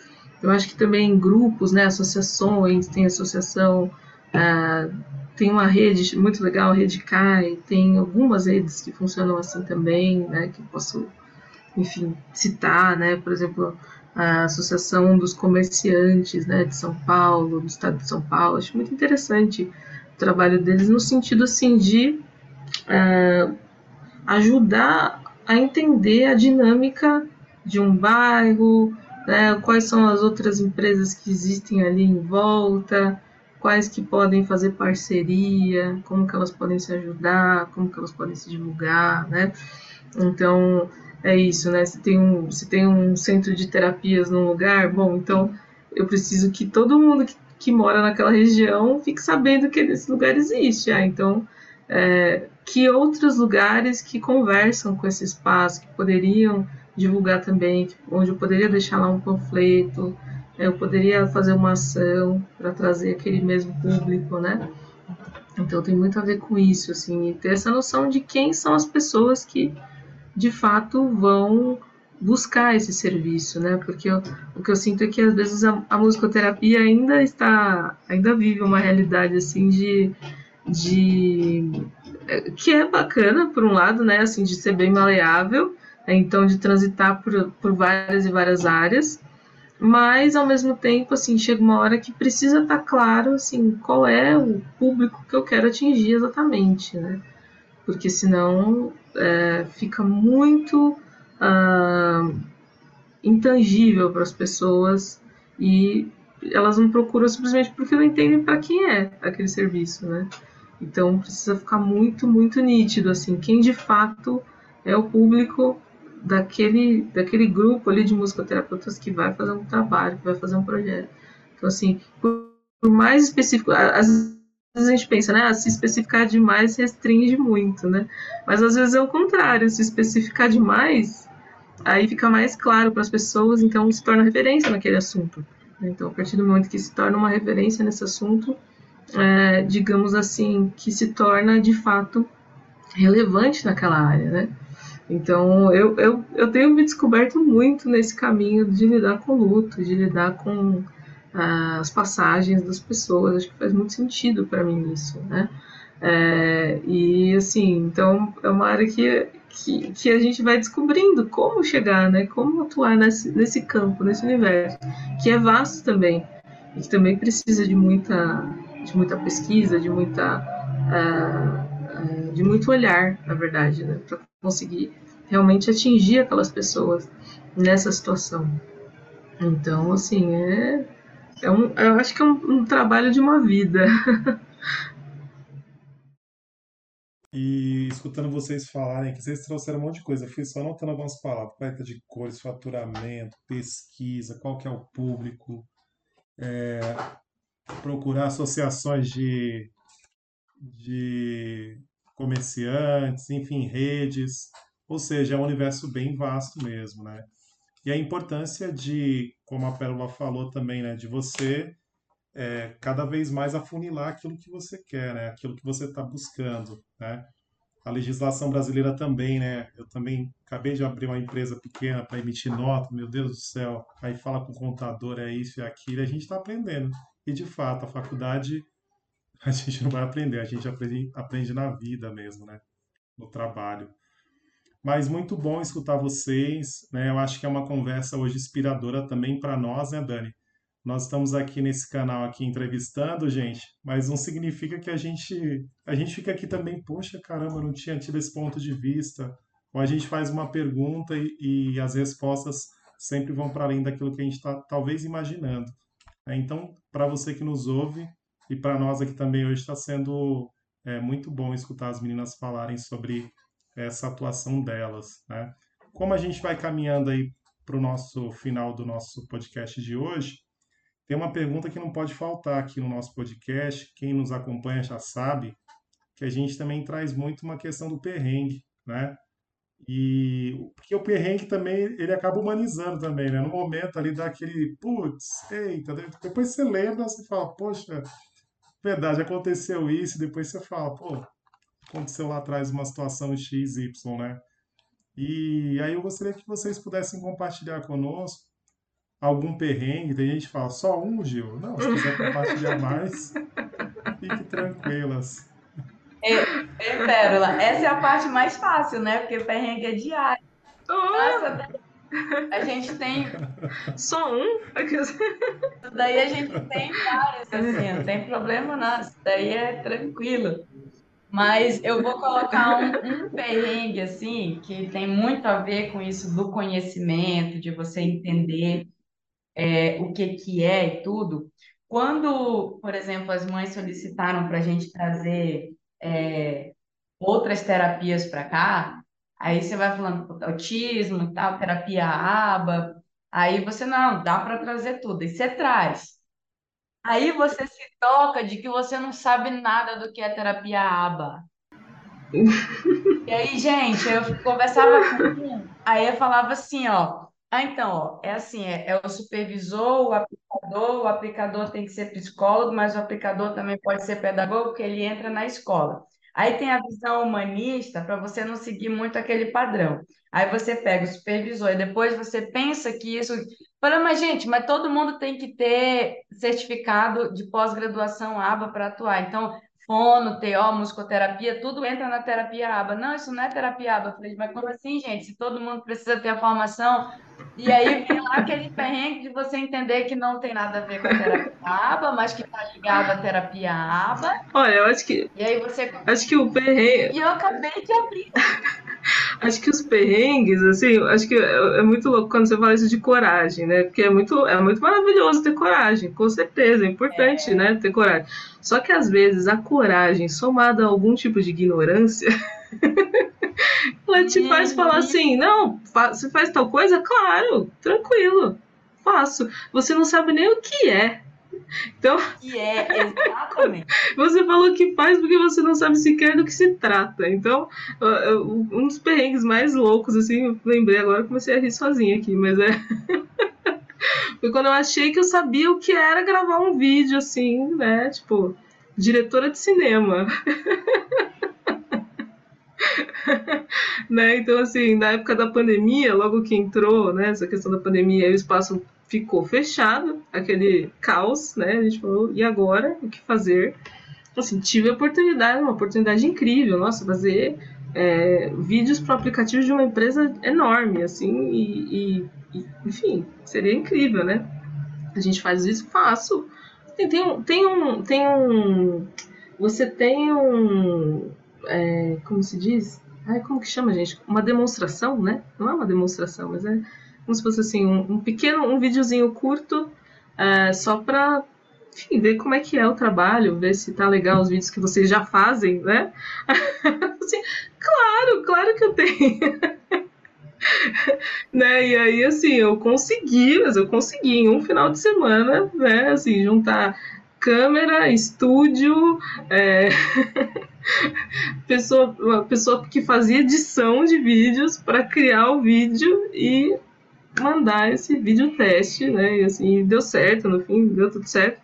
Speaker 2: Eu acho que também grupos, né? Associações, tem associação, uh, tem uma rede muito legal, a Rede CAI, tem algumas redes que funcionam assim também, né? Que posso enfim, citar, né, por exemplo, a Associação dos Comerciantes, né, de São Paulo, do Estado de São Paulo, acho muito interessante o trabalho deles no sentido, assim, de uh, ajudar a entender a dinâmica de um bairro, né, quais são as outras empresas que existem ali em volta, quais que podem fazer parceria, como que elas podem se ajudar, como que elas podem se divulgar, né? Então, é isso, né? Se tem um, se tem um centro de terapias num lugar, bom, então eu preciso que todo mundo que, que mora naquela região fique sabendo que esse lugar existe. Ah, então, é, que outros lugares que conversam com esse espaço, que poderiam divulgar também, onde eu poderia deixar lá um panfleto, é, eu poderia fazer uma ação para trazer aquele mesmo público, né? Então tem muito a ver com isso, assim, ter essa noção de quem são as pessoas que de fato vão buscar esse serviço, né? Porque eu, o que eu sinto é que às vezes a, a, musicoterapia ainda está, ainda vive uma realidade assim de, de é, que é bacana por um lado, né? Assim de ser bem maleável, né? Então de transitar por, por várias e várias áreas, mas ao mesmo tempo assim chega uma hora que precisa estar tá claro assim qual é o público que eu quero atingir exatamente, né? Porque senão é, fica muito uh, intangível para as pessoas e elas não procuram simplesmente porque não entendem para quem é aquele serviço, né? Então precisa ficar muito, muito nítido assim, quem de fato é o público daquele, daquele grupo ali de musicoterapeutas que vai fazer um trabalho, que vai fazer um projeto. Então assim, por, por mais específico, as vezes a gente pensa, né? Ah, se especificar demais restringe muito, né? Mas às vezes é o contrário, se especificar demais, aí fica mais claro para as pessoas, então se torna referência naquele assunto. Então, a partir do momento que se torna uma referência nesse assunto, é, digamos assim, que se torna de fato relevante naquela área, né? Então, eu, eu, eu tenho me descoberto muito nesse caminho de lidar com luto, de lidar com as passagens das pessoas. Acho que faz muito sentido para mim isso, né? É, e assim, então é uma área que, que, que, a gente vai descobrindo como chegar, né? Como atuar nesse, nesse campo, nesse universo, que é vasto também, e que também precisa de muita, de muita pesquisa, de muita. Uh, uh, de muito olhar, na verdade, né? Para conseguir realmente atingir aquelas pessoas nessa situação. Então, assim, é, é um, eu acho que é um, um trabalho de uma vida. <laughs>
Speaker 4: E escutando vocês falarem que vocês trouxeram um monte de coisa, eu fui só anotando algumas palavras, paleta de cores, faturamento, pesquisa, qual que é o público, é, procurar associações de, de comerciantes, enfim, redes, ou seja, é um universo bem vasto mesmo, né? E a importância de, como a Pérola falou também, né, de você é, cada vez mais afunilar aquilo que você quer, né, aquilo que você está buscando, né. A legislação brasileira também, né, eu também acabei de abrir uma empresa pequena para emitir nota, meu Deus do céu, aí fala com o contador, é isso e aquilo, a gente está aprendendo. E de fato, a faculdade <laughs> a gente não vai aprender, a gente aprende, aprende na vida mesmo, né, no trabalho. Mas muito bom escutar vocês, né? Eu acho que é uma conversa hoje inspiradora também para nós, né, Dani? Nós estamos aqui nesse canal aqui entrevistando, gente, mas não significa que a gente a gente fica aqui também, poxa, caramba, não tinha tido esse ponto de vista. Ou a gente faz uma pergunta e, e as respostas sempre vão para além daquilo que a gente está talvez imaginando. Né? Então, para você que nos ouve e para nós aqui também hoje está sendo é, muito bom escutar as meninas falarem sobre essa atuação delas, né? Como a gente vai caminhando aí para o nosso final do nosso podcast de hoje, tem uma pergunta que não pode faltar aqui no nosso podcast. Quem nos acompanha já sabe que a gente também traz muito uma questão do perrengue, né? E porque o perrengue também ele acaba humanizando também, né? No momento ali dá aquele putz, eita, depois você lembra, você fala, poxa, verdade, aconteceu isso, e depois você fala, pô, aconteceu lá atrás uma situação X, Y, né? E aí eu gostaria que vocês pudessem compartilhar conosco algum perrengue. Tem gente que fala, só um, Gil? Não, se quiser compartilhar mais, fique tranquilas.
Speaker 3: Ei, ei, Pérola, essa é a parte mais fácil, né? Porque perrengue é diário. Nossa, a gente tem. <laughs>
Speaker 2: Só um?
Speaker 3: Daí a gente tem vários, assim, não tem problema não. Isso daí é tranquilo. Mas eu vou colocar um, um perrengue, assim, que tem muito a ver com isso do conhecimento, de você entender é, o que, que é e tudo. Quando, por exemplo, as mães solicitaram para a gente trazer é, outras terapias para cá, aí você vai falando autismo e tal, terapia ABA, aí você, não, dá para trazer tudo, e você traz. Aí você se toca de que você não sabe nada do que é terapia ABA. E aí, gente, eu conversava com um, aí eu falava assim, ó, ah, então, ó, é assim, é, é o supervisor, o aplicador, o aplicador tem que ser psicólogo, mas o aplicador também pode ser pedagogo, porque ele entra na escola. Aí tem a visão humanista para você não seguir muito aquele padrão. Aí você pega o supervisor e depois você pensa que isso. Fala, mas gente, mas todo mundo tem que ter certificado de pós-graduação ABA para atuar. Então, fono, TO, musicoterapia, tudo entra na terapia ABA. Não, isso não é terapia ABA. Eu falei, mas como assim, gente? Se todo mundo precisa ter a formação. E aí vem lá aquele perrengue de você entender que não tem nada a ver com a terapia ABA, mas que está ligado à terapia ABA.
Speaker 2: Olha, eu acho que.
Speaker 3: E aí você.
Speaker 2: Acho que o perrengue.
Speaker 3: E eu acabei de abrir. <laughs>
Speaker 2: acho que os perrengues, assim, acho que é, é, muito louco quando você fala isso de coragem, né? Porque é muito, é muito maravilhoso ter coragem, com certeza, é importante, é. né? Ter coragem. Só que às vezes a coragem, somada a algum tipo de ignorância, <laughs> ela te faz falar assim: não, você faz tal coisa? Claro, tranquilo, faço. Você não sabe nem o que é. Então.
Speaker 3: Que é, exatamente. <laughs>
Speaker 2: você falou que faz porque você não sabe sequer do que se trata. Então, um dos perrengues mais loucos, assim, eu lembrei agora, comecei a rir sozinha aqui, mas é. <laughs> Foi quando eu achei que eu sabia o que era gravar um vídeo, assim, né? Tipo, diretora de cinema. <laughs> né? Então, assim, na época da pandemia, logo que entrou, né, essa questão da pandemia, o espaço ficou fechado, aquele caos, né? A gente falou, e agora? O que fazer? Assim, tive a oportunidade, uma oportunidade incrível, nossa, fazer é, vídeos para aplicativos de uma empresa enorme, assim, e, e, e, enfim, seria incrível, né? A gente faz isso, faço. Tem, tem, um, tem um, tem um, você tem um, é, como se diz? Ai, como que chama, gente? Uma demonstração, né? Não é uma demonstração, mas é como se fosse assim, um, um pequeno, um videozinho curto, é, só para enfim, ver como é que é o trabalho, ver se tá legal os vídeos que vocês já fazem, né? <laughs> assim, claro, claro que eu tenho. <laughs> né? E aí, assim, eu consegui, mas eu consegui em um final de semana, né? Assim, juntar câmera, estúdio, é... <laughs> pessoa, pessoa que fazia edição de vídeos para criar o vídeo e mandar esse vídeo teste, né? E assim, deu certo, no fim, deu tudo certo.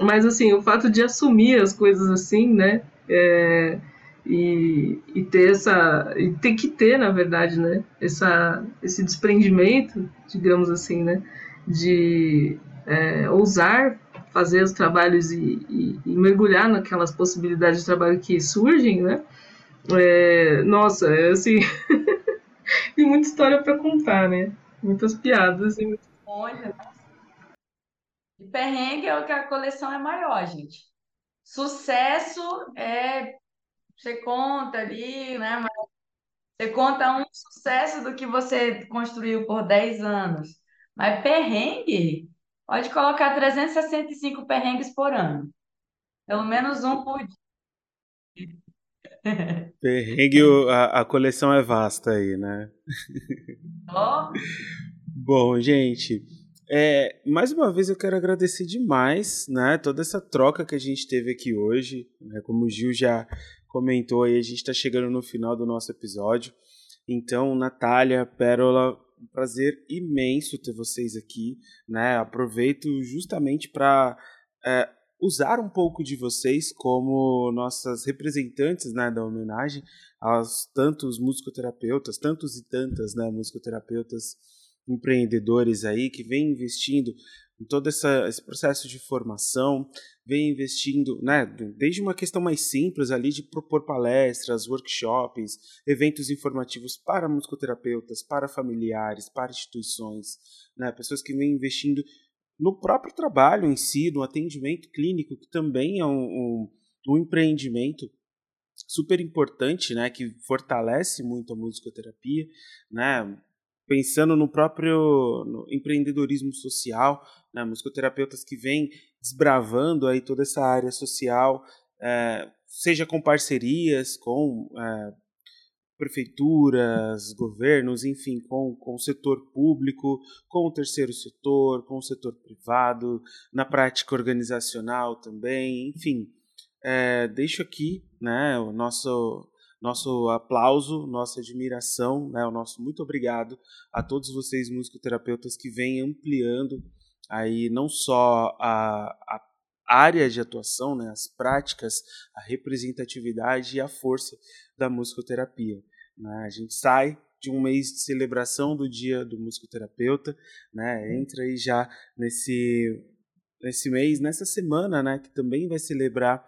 Speaker 2: Mas assim, o fato de assumir as coisas assim, né? É, e, e ter essa. E ter que ter, na verdade, né? Essa, esse desprendimento, digamos assim, né? De é, ousar fazer os trabalhos e, e, e, mergulhar naquelas possibilidades de trabalho que surgem, né? É, nossa, é assim. <laughs> tem muita história para contar, né? Muitas piadas e.
Speaker 3: Olha, e perrengue é o que a coleção é maior, gente. Sucesso é você conta ali, né? Mas você conta um sucesso do que você construiu por 10 anos. Mas perrengue, pode colocar 365 perrengues por ano. Pelo menos um por dia.
Speaker 1: Perrengue, a, a coleção é vasta aí, né?
Speaker 3: Oh. <laughs>
Speaker 1: Bom, gente, é, mais uma vez eu quero agradecer demais, né, toda essa troca que a gente teve aqui hoje. Né, como o Gil já comentou aí, a gente está chegando no final do nosso episódio. Então, Natália, Pérola, um prazer imenso ter vocês aqui, né? Aproveito justamente para é, usar um pouco de vocês como nossas representantes né, da homenagem aos tantos musicoterapeutas, tantos e tantas né, musicoterapeutas empreendedores aí que vêm investindo em todo essa, esse processo de formação, vem investindo, né, desde uma questão mais simples ali de propor palestras, workshops, eventos informativos para musicoterapeutas, para familiares, para instituições, né, pessoas que vêm investindo no próprio trabalho em si, no atendimento clínico, que também é um, um, um empreendimento super importante, né, que fortalece muito a musicoterapia, né, pensando no próprio no empreendedorismo social, né, musicoterapeutas que vêm desbravando aí toda essa área social, é, seja com parcerias, com é, prefeituras, governos, enfim, com, com o setor público, com o terceiro setor, com o setor privado, na prática organizacional também, enfim. É, deixo aqui né, o nosso nosso aplauso, nossa admiração, né, o nosso muito obrigado a todos vocês musicoterapeutas que vêm ampliando aí não só a, a área de atuação, né, as práticas, a representatividade e a força da musicoterapia. Né? A gente sai de um mês de celebração do Dia do Musicoterapeuta, né? entra aí já nesse, nesse mês, nessa semana, né, que também vai celebrar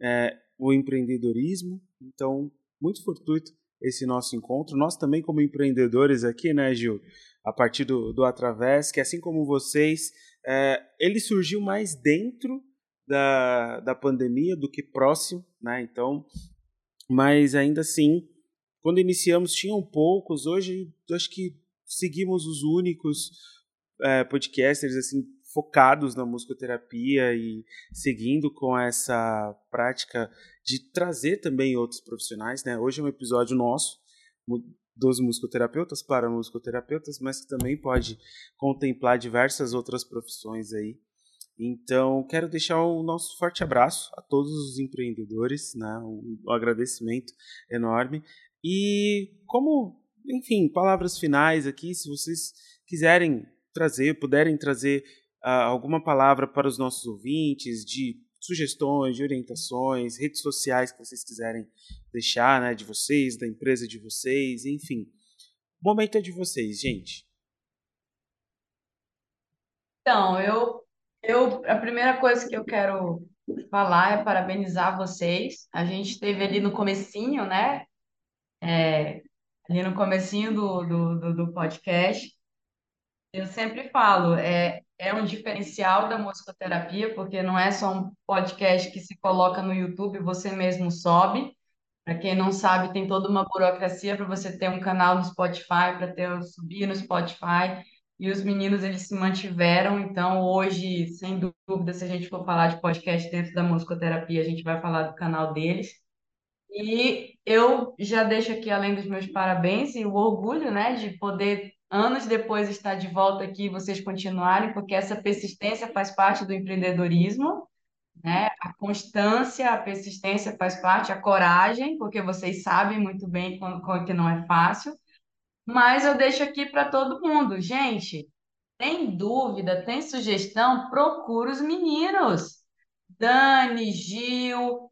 Speaker 1: é, o empreendedorismo. Então, muito fortuito esse nosso encontro. Nós também, como empreendedores aqui, né, Gil? A partir do, do Através, que assim como vocês, é, ele surgiu mais dentro da, da pandemia do que próximo, né? Então, mas ainda assim, quando iniciamos tinham poucos, hoje acho que seguimos os únicos é, podcasters assim focados na musicoterapia e seguindo com essa prática de trazer também outros profissionais, né? Hoje é um episódio nosso dos musicoterapeutas para musicoterapeutas, mas que também pode contemplar diversas outras profissões aí. Então, quero deixar o nosso forte abraço a todos os empreendedores, né? um, agradecimento enorme. E como, enfim, palavras finais aqui, se vocês quiserem trazer, puderem trazer uh, alguma palavra para os nossos ouvintes de sugestões, de orientações, redes sociais que vocês quiserem deixar, né, de vocês, da empresa de vocês, enfim. O momento é de vocês, gente.
Speaker 3: Então, eu, eu, a primeira coisa que eu quero falar é parabenizar vocês. A gente teve ali no comecinho, né, é, ali no comecinho do, do, do, do podcast, eu sempre falo, é, é um diferencial da musicoterapia, porque não é só um podcast que se coloca no YouTube você mesmo sobe. Para quem não sabe, tem toda uma burocracia para você ter um canal no Spotify, para ter subir no Spotify. E os meninos eles se mantiveram, então hoje, sem dúvida, se a gente for falar de podcast dentro da musicoterapia, a gente vai falar do canal deles. E eu já deixo aqui, além dos meus parabéns e o orgulho, né, de poder anos depois estar de volta aqui, vocês continuarem, porque essa persistência faz parte do empreendedorismo, né? A constância, a persistência faz parte, a coragem, porque vocês sabem muito bem quando, que não é fácil. Mas eu deixo aqui para todo mundo, gente. Tem dúvida, tem sugestão? Procura os meninos. Dani, Gil.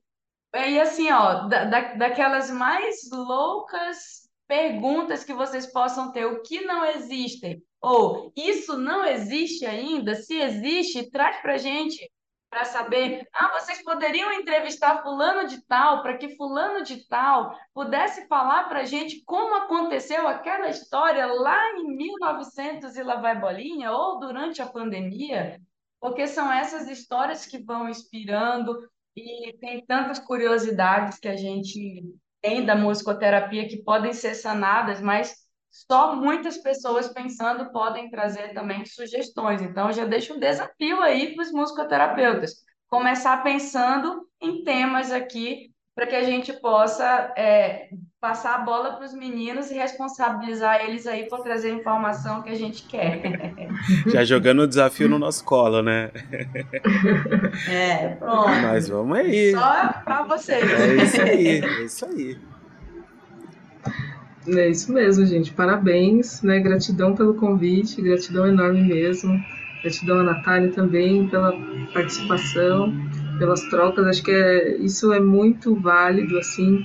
Speaker 3: E assim, ó, da, daquelas mais loucas perguntas que vocês possam ter, o que não existem, ou isso não existe ainda, se existe, traz para gente para saber, ah, vocês poderiam entrevistar fulano de tal, para que fulano de tal pudesse falar para a gente como aconteceu aquela história lá em 1900 e lá vai bolinha, ou durante a pandemia, porque são essas histórias que vão inspirando e tem tantas curiosidades que a gente tem da musicoterapia que podem ser sanadas, mas só muitas pessoas pensando podem trazer também sugestões. Então, já deixo um desafio aí para os musicoterapeutas. Começar pensando em temas aqui para que a gente possa é, passar a bola para os meninos e responsabilizar eles aí por trazer a informação que a gente quer. <laughs>
Speaker 1: Já jogando o desafio no nosso colo, né?
Speaker 3: É, pronto.
Speaker 1: Mas vamos aí.
Speaker 3: Só para vocês.
Speaker 1: É isso aí, é isso aí.
Speaker 2: É isso mesmo, gente. Parabéns, né? Gratidão pelo convite, gratidão enorme mesmo. Gratidão a Natália também pela participação pelas trocas. Acho que é, isso é muito válido, assim,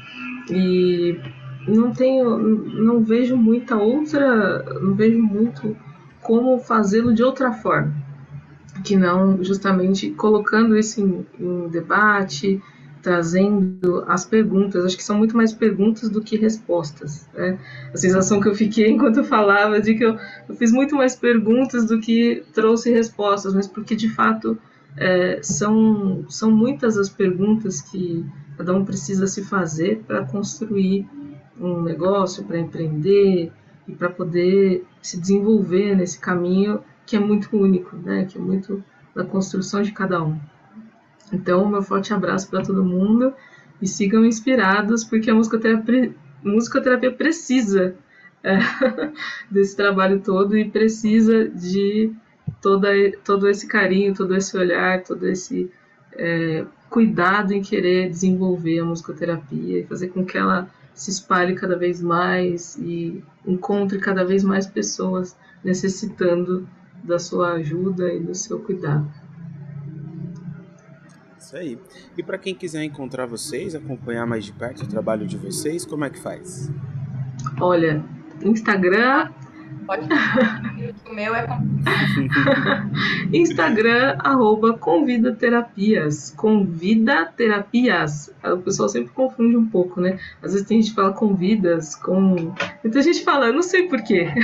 Speaker 2: e não tenho, não vejo muita outra, não vejo muito como fazê-lo de outra forma, que não justamente colocando isso em, em debate, trazendo as perguntas. Acho que são muito mais perguntas do que respostas. Né? A sensação que eu fiquei <laughs> enquanto eu falava de que eu, eu fiz muito mais perguntas do que trouxe respostas, mas porque de fato é, são, são muitas as perguntas que cada um precisa se fazer para construir um negócio, para empreender e para poder se desenvolver nesse caminho que é muito único, né? que é muito da construção de cada um. Então, meu forte abraço para todo mundo e sigam inspirados, porque a musicoterapia, musicoterapia precisa é, <laughs> desse trabalho todo e precisa de toda, todo esse carinho, todo esse olhar, todo esse é, cuidado em querer desenvolver a musicoterapia e fazer com que ela se espalhe cada vez mais e encontre cada vez mais pessoas necessitando da sua ajuda e do seu cuidado.
Speaker 1: Aí. E para quem quiser encontrar vocês, acompanhar mais de perto o trabalho de vocês, como é que faz?
Speaker 2: Olha, Instagram
Speaker 3: Pode o meu é <laughs>
Speaker 2: Instagram, arroba Convida Terapias. Convida Terapias. O pessoal sempre confunde um pouco, né? Às vezes tem gente que fala convidas, com. Muita gente fala, eu não sei porquê. <laughs>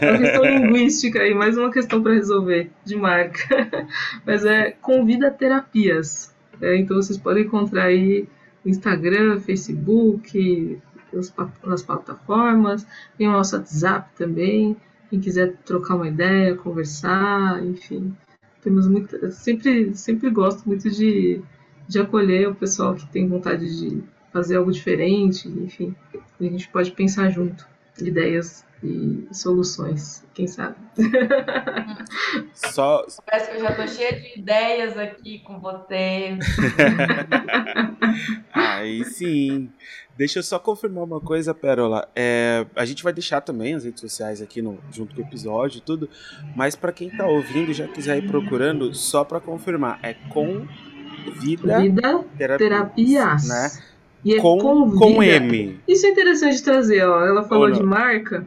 Speaker 2: é uma questão linguística aí, mais uma questão para resolver, de marca. <laughs> Mas é Convida Terapias. É, então vocês podem encontrar aí Instagram, Facebook, nas plataformas, tem o nosso WhatsApp também, quem quiser trocar uma ideia, conversar, enfim. Temos muito, sempre, sempre gosto muito de, de acolher o pessoal que tem vontade de fazer algo diferente, enfim. A gente pode pensar junto ideias e soluções, quem sabe. <laughs>
Speaker 1: Só.
Speaker 3: Parece que eu já tô cheia de ideias aqui com você. <laughs>
Speaker 1: Aí sim. Deixa eu só confirmar uma coisa, Pérola. É, a gente vai deixar também as redes sociais aqui no, junto com o episódio e tudo. Mas para quem tá ouvindo já quiser ir procurando, só para confirmar, é com vida,
Speaker 2: vida terapias, terapias.
Speaker 1: né?
Speaker 2: E é
Speaker 1: com, com M.
Speaker 2: Isso é interessante trazer, ó. Ela falou de marca.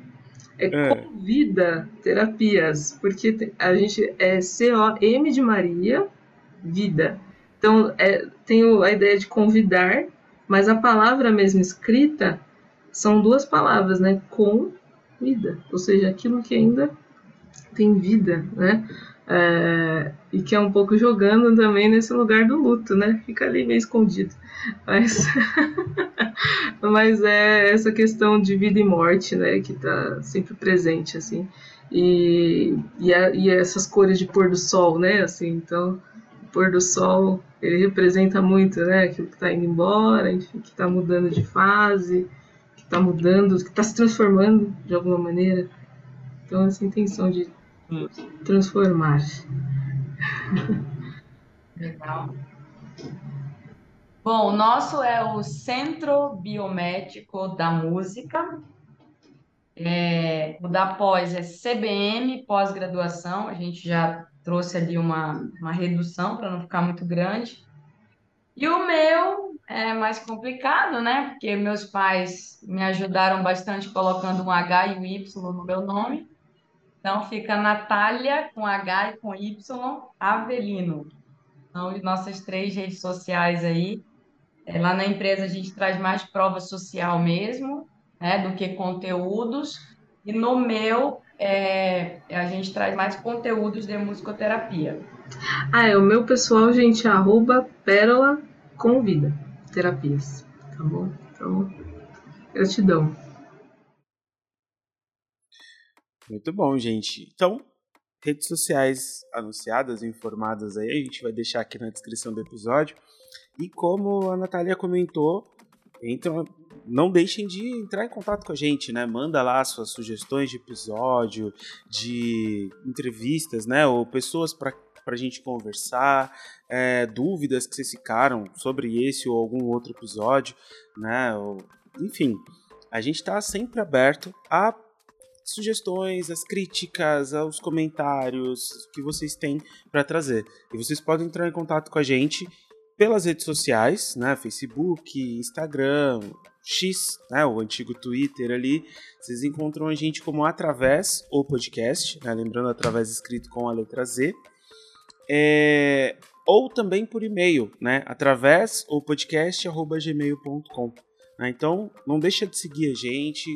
Speaker 2: É, é. Convida Terapias, porque a gente é C-O-M de Maria, vida. Então, é, tem a ideia de convidar, mas a palavra mesmo escrita são duas palavras, né? Com vida, ou seja, aquilo que ainda tem vida, né? É, e que é um pouco jogando também nesse lugar do luto, né? Fica ali meio escondido. Mas, <laughs> mas é essa questão de vida e morte, né? Que tá sempre presente, assim. E, e, a, e essas cores de pôr do sol, né? Assim, então, pôr do sol, ele representa muito, né? Aquilo que está indo embora, enfim, que está mudando de fase, que está mudando, que está se transformando de alguma maneira. Então, essa intenção de transformar.
Speaker 3: Legal. Bom, o nosso é o Centro Biomédico da Música. É, o da pós é CBM, pós-graduação. A gente já trouxe ali uma, uma redução para não ficar muito grande. E o meu é mais complicado, né? Porque meus pais me ajudaram bastante colocando um H e um Y no meu nome. Então fica Natália com H e com Y Avelino. São nossas três redes sociais aí. É, lá na empresa a gente traz mais prova social mesmo, né, do que conteúdos. E no meu é, a gente traz mais conteúdos de musicoterapia.
Speaker 2: Ah, é o meu pessoal, gente, arroba pérola convida terapias. Tá bom? Então, gratidão.
Speaker 1: Muito bom, gente. Então, redes sociais anunciadas, informadas aí, a gente vai deixar aqui na descrição do episódio. E como a Natália comentou, então não deixem de entrar em contato com a gente, né? Manda lá suas sugestões de episódio, de entrevistas, né? Ou pessoas para para a gente conversar, é, dúvidas que vocês ficaram sobre esse ou algum outro episódio, né? Ou, enfim, a gente está sempre aberto a sugestões, as críticas, aos comentários que vocês têm para trazer. E vocês podem entrar em contato com a gente pelas redes sociais, né? Facebook, Instagram, X, né? O antigo Twitter ali. Vocês encontram a gente como através o podcast, né? lembrando através escrito com a letra Z. É, ou também por e-mail, né? Através o podcast@gmail.com. Né? Então não deixa de seguir a gente,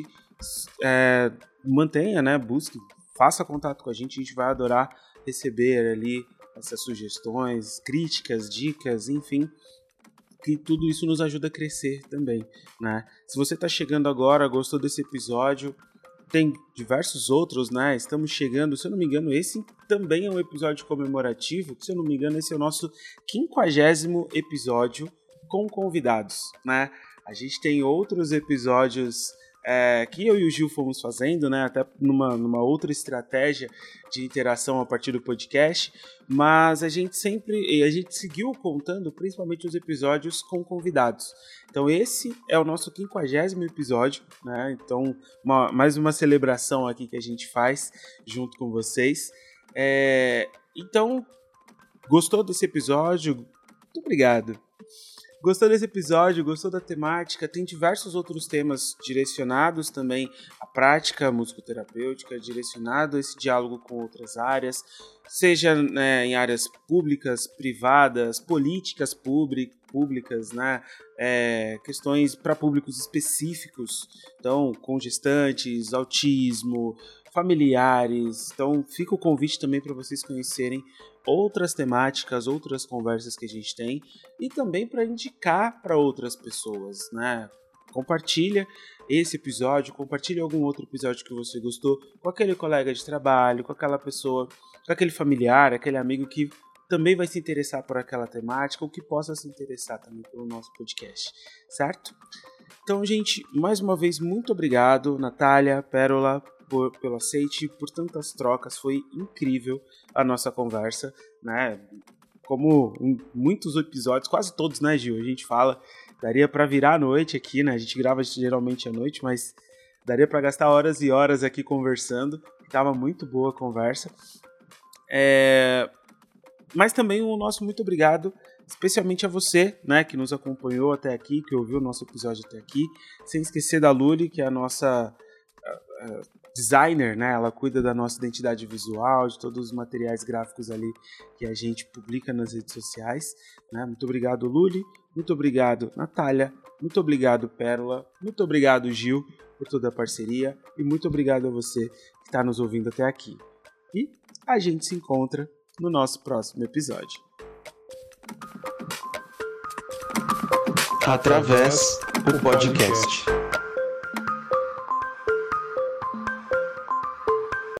Speaker 1: é, mantenha, né? Busque, faça contato com a gente, a gente vai adorar receber ali essas sugestões, críticas, dicas, enfim, que tudo isso nos ajuda a crescer também, né? Se você está chegando agora, gostou desse episódio, tem diversos outros, né? Estamos chegando, se eu não me engano, esse também é um episódio comemorativo, se eu não me engano, esse é o nosso quinquagésimo episódio com convidados, né? A gente tem outros episódios é, que eu e o Gil fomos fazendo, né, até numa, numa outra estratégia de interação a partir do podcast, mas a gente sempre, a gente seguiu contando principalmente os episódios com convidados. Então esse é o nosso quinquagésimo episódio, né, então uma, mais uma celebração aqui que a gente faz junto com vocês. É, então, gostou desse episódio? Muito obrigado. Gostou desse episódio? Gostou da temática? Tem diversos outros temas direcionados também à prática musicoterapêutica, direcionado a esse diálogo com outras áreas, seja né, em áreas públicas, privadas, políticas públicas, né? É, questões para públicos específicos, então, com gestantes, autismo, familiares. Então, fica o convite também para vocês conhecerem outras temáticas, outras conversas que a gente tem e também para indicar para outras pessoas, né? Compartilha esse episódio, compartilhe algum outro episódio que você gostou com aquele colega de trabalho, com aquela pessoa, com aquele familiar, aquele amigo que também vai se interessar por aquela temática ou que possa se interessar também pelo nosso podcast, certo? Então, gente, mais uma vez, muito obrigado, Natália, Pérola, por, pelo aceite, por tantas trocas. Foi incrível a nossa conversa, né? Como em muitos episódios, quase todos, né, Gil? A gente fala, daria para virar a noite aqui, né? A gente grava geralmente à noite, mas daria para gastar horas e horas aqui conversando. Tava muito boa a conversa. É... Mas também o nosso muito obrigado, especialmente a você, né, que nos acompanhou até aqui, que ouviu o nosso episódio até aqui. Sem esquecer da Luli, que é a nossa designer, né? Ela cuida da nossa identidade visual, de todos os materiais gráficos ali que a gente publica nas redes sociais. Né? Muito obrigado, Luli. Muito obrigado, Natália. Muito obrigado, Pérola. Muito obrigado, Gil, por toda a parceria. E muito obrigado a você que está nos ouvindo até aqui. E a gente se encontra no nosso próximo episódio.
Speaker 5: Através o podcast.